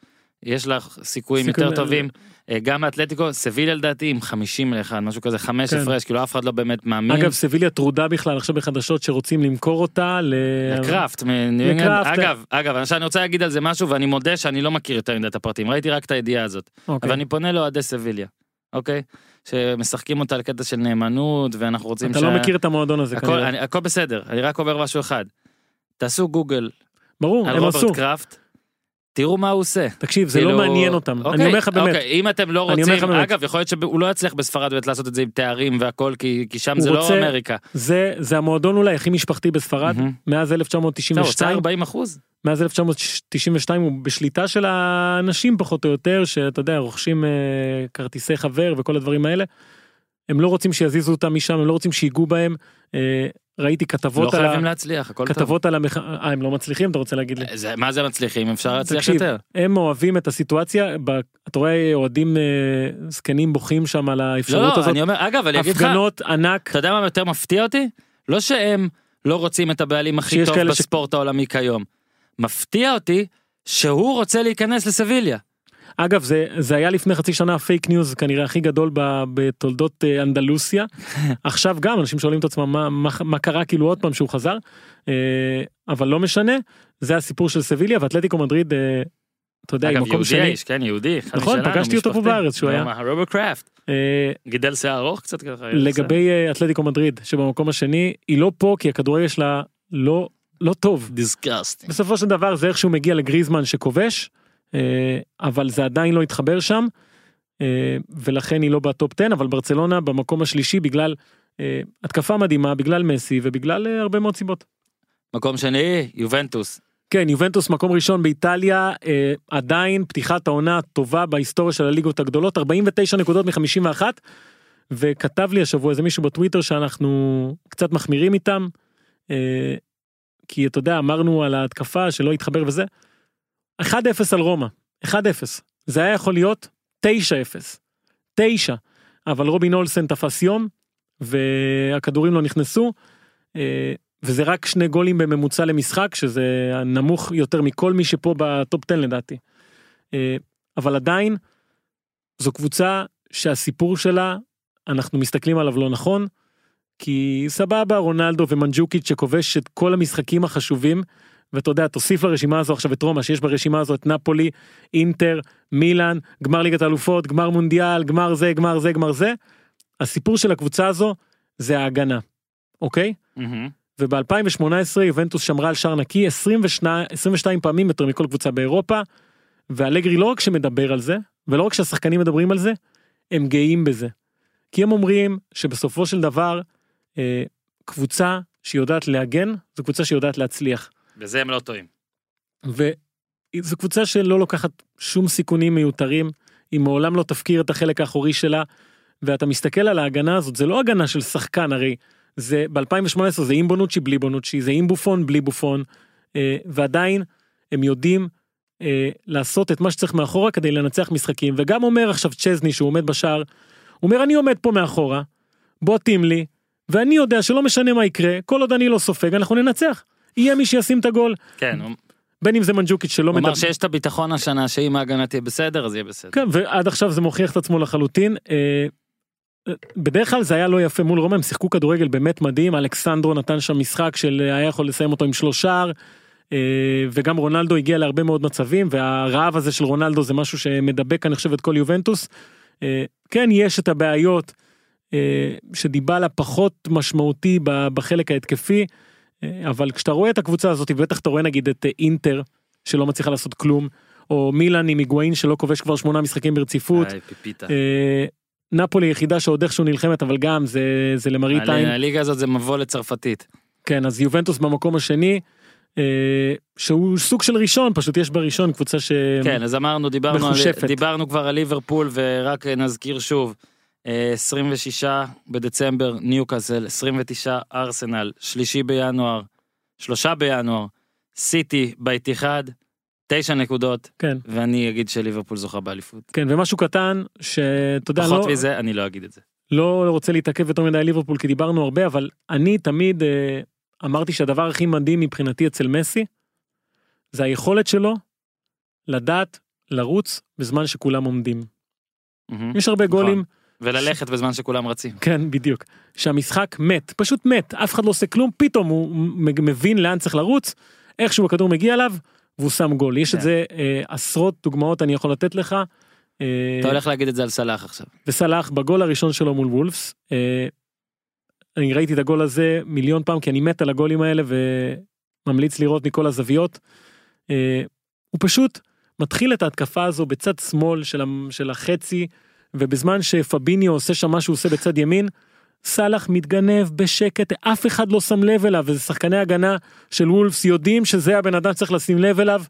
A: יש לה סיכויים
B: סיכוי
A: יותר טובים. אה, גם מאתלטיקו, סביליה לדעתי עם 50 ל-1, משהו כזה, חמש
B: כן.
A: הפרש, כאילו אף אחד לא באמת מאמין.
B: אגב סביליה טרודה בכלל עכשיו בחדשות שרוצים למכור אותה ל...
A: לקראפט מניו אינגלנד.
B: לקראפט.
A: אגב, אגב, עכשיו אני רוצה להגיד על זה משהו ואני מודה שאני לא מכיר יותר מדי את הפרטים, ראיתי רק את הידיעה הזאת.
B: אוקיי.
A: אבל אני פונה לאוהדי סביליה, אוקיי? שמשחקים אותה על קטע של נאמנות ואנחנו רוצים
B: אתה לא מכיר את המועדון הזה
A: הכל,
B: כנראה.
A: אני, הכל בסדר, אני רק אומר משהו אחד. תעשו גוגל
B: ברור
A: על
B: הם עשו.
A: רוברט קראפט, תראו מה הוא עושה.
B: תקשיב זה
A: כאילו-
B: לא מעניין אותם
A: אוקיי,
B: אני אומר לך באמת.
A: אוקיי, אם אתם לא רוצים. אגב, יכול להיות שהוא לא יצליח בספרד באמת לעשות את זה עם תארים והכל, כי, כי שם
B: הוא
A: זה
B: רוצה-
A: לא אמריקה.
B: זה זה המועדון אולי הכי משפחתי בספרד. מאז
A: אתה רוצה
B: 1992
A: 40 אחוז?
B: מאז 1992 הוא בשליטה של האנשים פחות או יותר שאתה יודע רוכשים אה, כרטיסי חבר וכל הדברים האלה. הם לא רוצים שיזיזו אותם משם הם לא רוצים שיגעו בהם. אה, ראיתי
A: לא
B: כתבות על ה-
A: חייבים להצליח, הכל טוב.
B: כתבות על המח... אה, הם לא מצליחים אתה רוצה להגיד לי.
A: זה, מה זה מצליחים? אפשר להצליח
B: תקשיב,
A: יותר.
B: הם אוהבים את הסיטואציה ב... אתה רואה אוהדים אה, זקנים בוכים שם על
A: לא,
B: האפשרות
A: לא,
B: הזאת.
A: אני אומר, אגב, אני אגיד לך,
B: הפגנות ענק.
A: אתה יודע מה יותר מפתיע אותי? לא שהם לא רוצים את הבעלים הכי טוב
B: כאלה ש-
A: בספורט העולמי כיום. מפתיע אותי שהוא רוצה להיכנס לסביליה.
B: אגב זה זה היה לפני חצי שנה פייק ניוז כנראה הכי גדול ב, בתולדות אה, אנדלוסיה עכשיו גם אנשים שואלים את עצמם מה, מה, מה קרה כאילו עוד פעם שהוא חזר אה, אבל לא משנה זה הסיפור של סביליה ואתלטיקו מדריד אה, אתה יודע
A: אגב,
B: מקום
A: יהודי
B: שני
A: האיש, כן, יהודי.
B: נכון, פגשתי אותו פה. בארץ שהוא
A: לא,
B: היה.
A: מה, רוברט קראפט. גידל שיער ארוך קצת ככה.
B: לגבי אתלטיקו מדריד שבמקום השני היא לא פה כי הכדורגל שלה לא לא טוב
A: disgusting.
B: בסופו של דבר זה איכשהו מגיע לגריזמן שכובש אבל זה עדיין לא התחבר שם אה, ולכן היא לא בטופ 10 אבל ברצלונה במקום השלישי בגלל אה, התקפה מדהימה בגלל מסי ובגלל אה, הרבה מאוד סיבות.
A: מקום שני, יובנטוס.
B: כן, יובנטוס מקום ראשון באיטליה, אה, עדיין פתיחת העונה הטובה בהיסטוריה של הליגות הגדולות, 49 נקודות מ-51, וכתב לי השבוע איזה מישהו בטוויטר שאנחנו קצת מחמירים איתם, אה, כי אתה יודע, אמרנו על ההתקפה שלא התחבר וזה, 1-0 על רומא, 1-0, זה היה יכול להיות 9-0, 9, אבל רובין אולסן תפס יום, והכדורים לא נכנסו. אה, וזה רק שני גולים בממוצע למשחק שזה נמוך יותר מכל מי שפה בטופ 10 לדעתי. אה, אבל עדיין זו קבוצה שהסיפור שלה אנחנו מסתכלים עליו לא נכון. כי סבבה רונלדו ומנג'וקיץ' שכובש את כל המשחקים החשובים ואתה יודע תוסיף לרשימה הזו עכשיו את רומא שיש ברשימה הזו את נפולי אינטר מילאן גמר ליגת האלופות גמר מונדיאל גמר זה גמר זה גמר זה. הסיפור של הקבוצה הזו זה ההגנה אוקיי.
A: מהמם.
B: וב-2018 יובנטוס שמרה על שער נקי 22, 22 פעמים יותר מכל קבוצה באירופה. ואלגרי לא רק שמדבר על זה ולא רק שהשחקנים מדברים על זה הם גאים בזה. כי הם אומרים שבסופו של דבר אה, קבוצה שיודעת להגן זו קבוצה שיודעת להצליח.
A: בזה הם לא טועים.
B: וזו קבוצה שלא לוקחת שום סיכונים מיותרים היא מעולם לא תפקיר את החלק האחורי שלה. ואתה מסתכל על ההגנה הזאת זה לא הגנה של שחקן הרי זה ב2018 זה עם בונוצ'י בלי בונוצ'י זה עם בופון בלי בופון אה, ועדיין הם יודעים אה, לעשות את מה שצריך מאחורה כדי לנצח משחקים וגם אומר עכשיו צ'זני שהוא עומד בשער. הוא אומר אני עומד פה מאחורה בועטים לי ואני יודע שלא משנה מה יקרה כל עוד אני לא סופג אנחנו ננצח. יהיה מי שישים את הגול
A: כן,
B: בין אם זה מנג'וקיץ' שלא
A: הוא אמר
B: מדבר.
A: שיש את הביטחון השנה שאם ההגנה תהיה בסדר אז יהיה בסדר.
B: כן ועד עכשיו זה מוכיח את עצמו לחלוטין. אה, אה, בדרך כלל זה היה לא יפה מול רומא הם שיחקו כדורגל באמת מדהים אלכסנדרו נתן שם משחק של אה, היה יכול לסיים אותו עם שלוש שער. אה, וגם רונלדו הגיע להרבה מאוד מצבים והרעב הזה של רונלדו זה משהו שמדבק אני חושב את כל יובנטוס. כן יש את הבעיות אה, שדיבלה פחות משמעותי בחלק ההתקפי אבל כשאתה רואה את הקבוצה הזאת ובטח אתה רואה נגיד את אה, אינטר שלא מצליחה לעשות כלום או מילאן עם היגואין שלא כובש כבר שמונה משחקים ברציפות. אה, נפולי יחידה שעוד איכשהו נלחמת אבל גם זה זה למראית עין
A: הליגה הזאת זה מבוא לצרפתית.
B: כן אז יובנטוס במקום השני אה, שהוא סוג של ראשון פשוט יש בראשון קבוצה ש...
A: כן אז אמרנו דיברנו על. דיברנו כבר על ליברפול ורק נזכיר שוב. אה, 26 בדצמבר ניוקאסל 29 ארסנל שלישי בינואר שלושה בינואר סיטי באיתיחד 9 נקודות
B: כן
A: ואני אגיד שליברפול זוכה באליפות.
B: כן ומשהו קטן שאתה יודע
A: פחות
B: לא,
A: מזה אני לא אגיד את זה.
B: לא רוצה להתעכב יותר מדי על ליברפול כי דיברנו הרבה אבל אני תמיד אה, אמרתי שהדבר הכי מדהים מבחינתי אצל מסי זה היכולת שלו לדעת לרוץ בזמן שכולם עומדים.
A: מהמם.
B: יש הרבה
A: נכון. וללכת בזמן שכולם רצים.
B: כן בדיוק שהמשחק מת פשוט מת אף אחד לא עושה כלום פתאום הוא מבין לאן צריך לרוץ איכשהו הכדור מגיע אליו והוא שם גול יש את
A: כן.
B: זה אה, עשרות דוגמאות אני יכול לתת לך. אה,
A: אתה הולך להגיד את זה על סלאח עכשיו.
B: וסלאח בגול הראשון שלו מול וולפס. אה, אני ראיתי את הגול הזה מיליון פעם כי אני מת על הגולים האלה וממליץ לראות מכל הזוויות. אה, הוא פשוט מתחיל את ההתקפה הזו בצד שמאל של החצי ובזמן שפביניו עושה שם מה שהוא עושה בצד ימין. סאלח מתגנב בשקט אף אחד לא שם לב אליו וזה שחקני הגנה של וולפס יודעים שזה הבן אדם שצריך לשים לב אליו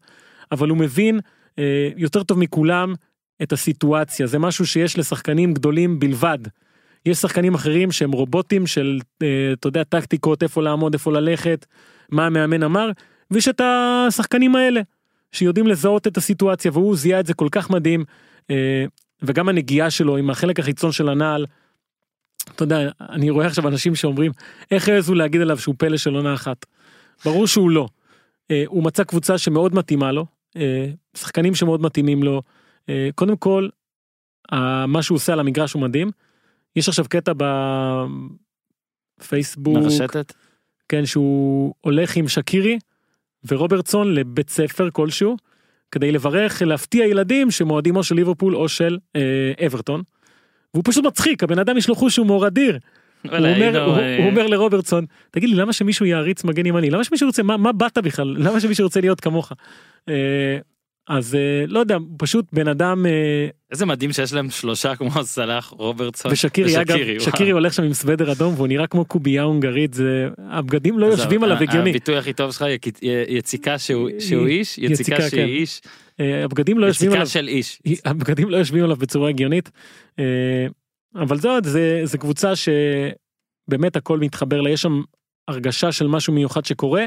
B: אבל הוא מבין אה, יותר טוב מכולם את הסיטואציה זה משהו שיש לשחקנים גדולים בלבד. יש שחקנים אחרים שהם רובוטים של אה, אתה יודע טקטיקות איפה לעמוד איפה ללכת מה המאמן אמר ויש את השחקנים האלה שיודעים לזהות את הסיטואציה והוא זיהה את זה כל כך מדהים אה, וגם הנגיעה שלו עם החלק החיצון של הנעל. אתה יודע אני רואה עכשיו אנשים שאומרים איך העזו להגיד עליו שהוא פלא של עונה אחת. ברור שהוא לא. אה, הוא מצא קבוצה שמאוד מתאימה לו אה, שחקנים שמאוד מתאימים לו. אה, קודם כל ה- מה שהוא עושה על המגרש הוא מדהים. יש עכשיו קטע בפייסבוק
A: מרשתת?
B: כן שהוא הולך עם שקירי ורוברטסון לבית ספר כלשהו כדי לברך להפתיע ילדים שמועדים או של ליברפול או של אה, אברטון. והוא פשוט מצחיק הבן אדם יש לו חוש הומור אדיר. הוא אומר, הוא,
A: אה,
B: הוא אומר לרוברטסון תגיד לי למה שמישהו יעריץ מגן ימני למה שמישהו רוצה מה, מה באת בכלל למה שמישהו רוצה להיות כמוך. אה, אז אה, לא יודע, פשוט בן אדם, אה,
A: איזה מדהים שיש להם שלושה כמו סלאח, רוברטסון
B: ושקירי אגב. שקירי הולך שם עם סוודר אדום והוא נראה כמו קובייה הונגרית, זה, הבגדים לא יושבים עליו הגיוני,
A: הביטוי הכי טוב שלך יק- יציקה שהוא שהוא איש,
B: יציקה,
A: יציקה שהיא
B: כן.
A: איש,
B: אה, הבגדים לא יושבים עליו,
A: של איש.
B: הבגדים לא יושבים עליו בצורה הגיונית, אבל זה זה, זה קבוצה שבאמת הכל מתחבר לה, יש שם הרגשה של משהו מיוחד שקורה.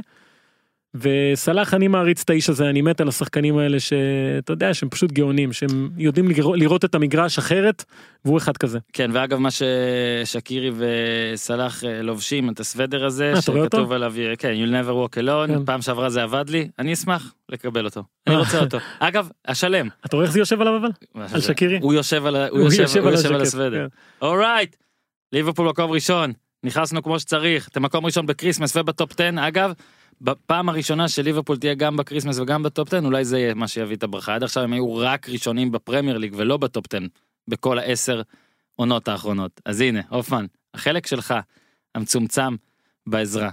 B: וסלאח אני מעריץ את האיש הזה אני מת על השחקנים האלה שאתה יודע שהם פשוט גאונים שהם יודעים לראות את המגרש אחרת והוא אחד כזה.
A: כן ואגב מה ששקירי וסלאח אה, לובשים את הסוודר הזה
B: אה, אתה רואה
A: שכתוב? עליו אה, כן you'll never walk alone
B: כן.
A: פעם שעברה זה עבד לי אני אשמח לקבל אותו אני
B: אה.
A: רוצה אותו אגב השלם
B: אתה רואה איך זה יושב עליו אבל? על שקירי?
A: הוא יושב על ה- הוא יושב הוא יושב על הסוודר.
B: כן.
A: alright ליברפול מקום ראשון נכנסנו כמו שצריך אתם מקום ראשון בקריסמס ובטופ 10 אגב. בפעם הראשונה שליברפול תהיה גם בקריסמס וגם בטופ 10 אולי זה יהיה מה שיביא את הברכה עד עכשיו הם היו רק ראשונים בפרמייר ליג ולא בטופ 10 בכל העשר עונות האחרונות אז הנה הופמן החלק שלך המצומצם בעזרה.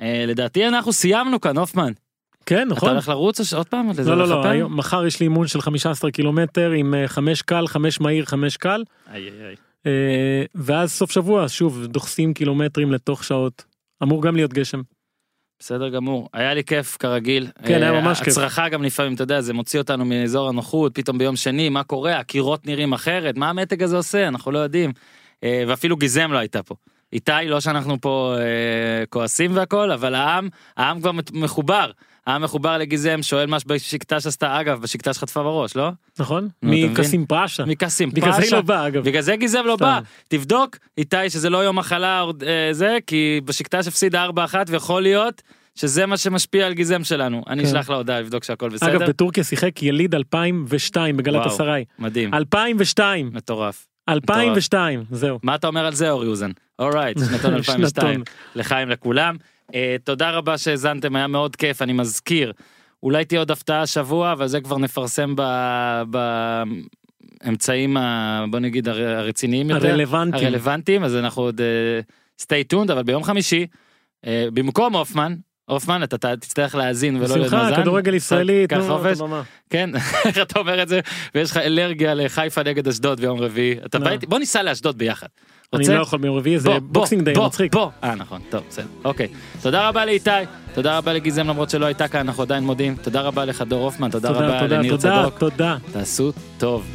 A: אה, לדעתי אנחנו סיימנו כאן הופמן
B: כן
A: אתה
B: נכון.
A: הולך לרוץ עוד פעם?
B: לא לא לא? היום- מחר יש לי אימון של 15 קילומטר עם אה, חמש קל חמש מהיר חמש קל
A: איי, איי, איי.
B: אה, ואז סוף שבוע שוב דוחסים קילומטרים לתוך שעות אמור גם להיות גשם.
A: בסדר גמור. היה לי כיף כרגיל.
B: כן, היה
A: אה,
B: ממש כיף.
A: הצרחה גם לפעמים אתה יודע זה מוציא אותנו מאזור הנוחות פתאום ביום שני מה קורה? הקירות נראים אחרת מה המתג הזה עושה? אנחנו לא יודעים. אה, ואפילו גיזם לא הייתה פה. איתי לא שאנחנו פה אה, כועסים והכל אבל העם העם כבר מחובר העם מחובר לגיזם שואל מה שבשקטש עשתה אגב בשקטש חטפה בראש לא?
B: נכון? מקסים פרשה.
A: מקסים
B: בגלל זה היא
A: פרשה.
B: לא באה אגב.
A: בגלל זה גיזם לא
B: סתם.
A: בא תבדוק איתי שזה לא יום מחלה אה, זה כי בשקטש הפסידה 4-1 ויכול להיות שזה מה שמשפיע על גיזם שלנו אני
B: כן.
A: אשלח לה הודעה לבדוק שהכל בסדר
B: אגב בטורקיה שיחק יליד 2002 בגלת. אסריי.
A: מדהים
B: 2002
A: מטורף
B: 2002 זהו.
A: מה אתה אומר על זה אורי אוזן אורייט שנתון 2002
B: שנתון.
A: לחיים לכולם תודה רבה שהאזנתם היה מאוד כיף אני מזכיר אולי תהיה עוד הפתעה השבוע אבל זה כבר נפרסם ב... באמצעים ה... בוא נגיד הר- הרציניים יותר
B: הרלוונטיים.
A: הרלוונטיים אז אנחנו עוד uh, stay tuned אבל ביום חמישי uh, במקום הופמן הופמן אתה תצטרך להאזין ולא
B: בשמחה
A: למאזן.
B: כדורגל ישראלי תנו לו את. הבמה.
A: כן איך אתה אומר את זה ויש לך אלרגיה לחיפה נגד אשדוד ביום רביעי אתה. בא איתי בוא ניסע לאשדוד ביחד.
B: אני? לא יכול ביום רביעי זה
A: בוא, בוא,
B: Boxing Day
A: בוא,
B: מצחיק.
A: בוא. אה נכון, טוב, בסדר, אוקיי. תודה רבה לאיתי, תודה רבה לגיזם למרות שלא הייתה כאן, אנחנו עדיין מודים. תודה רבה לך דור הופמן, תודה
B: תודה
A: רבה
B: תודה
A: לניר
B: תודה
A: צדוק.
B: תודה.
A: תעשו טוב.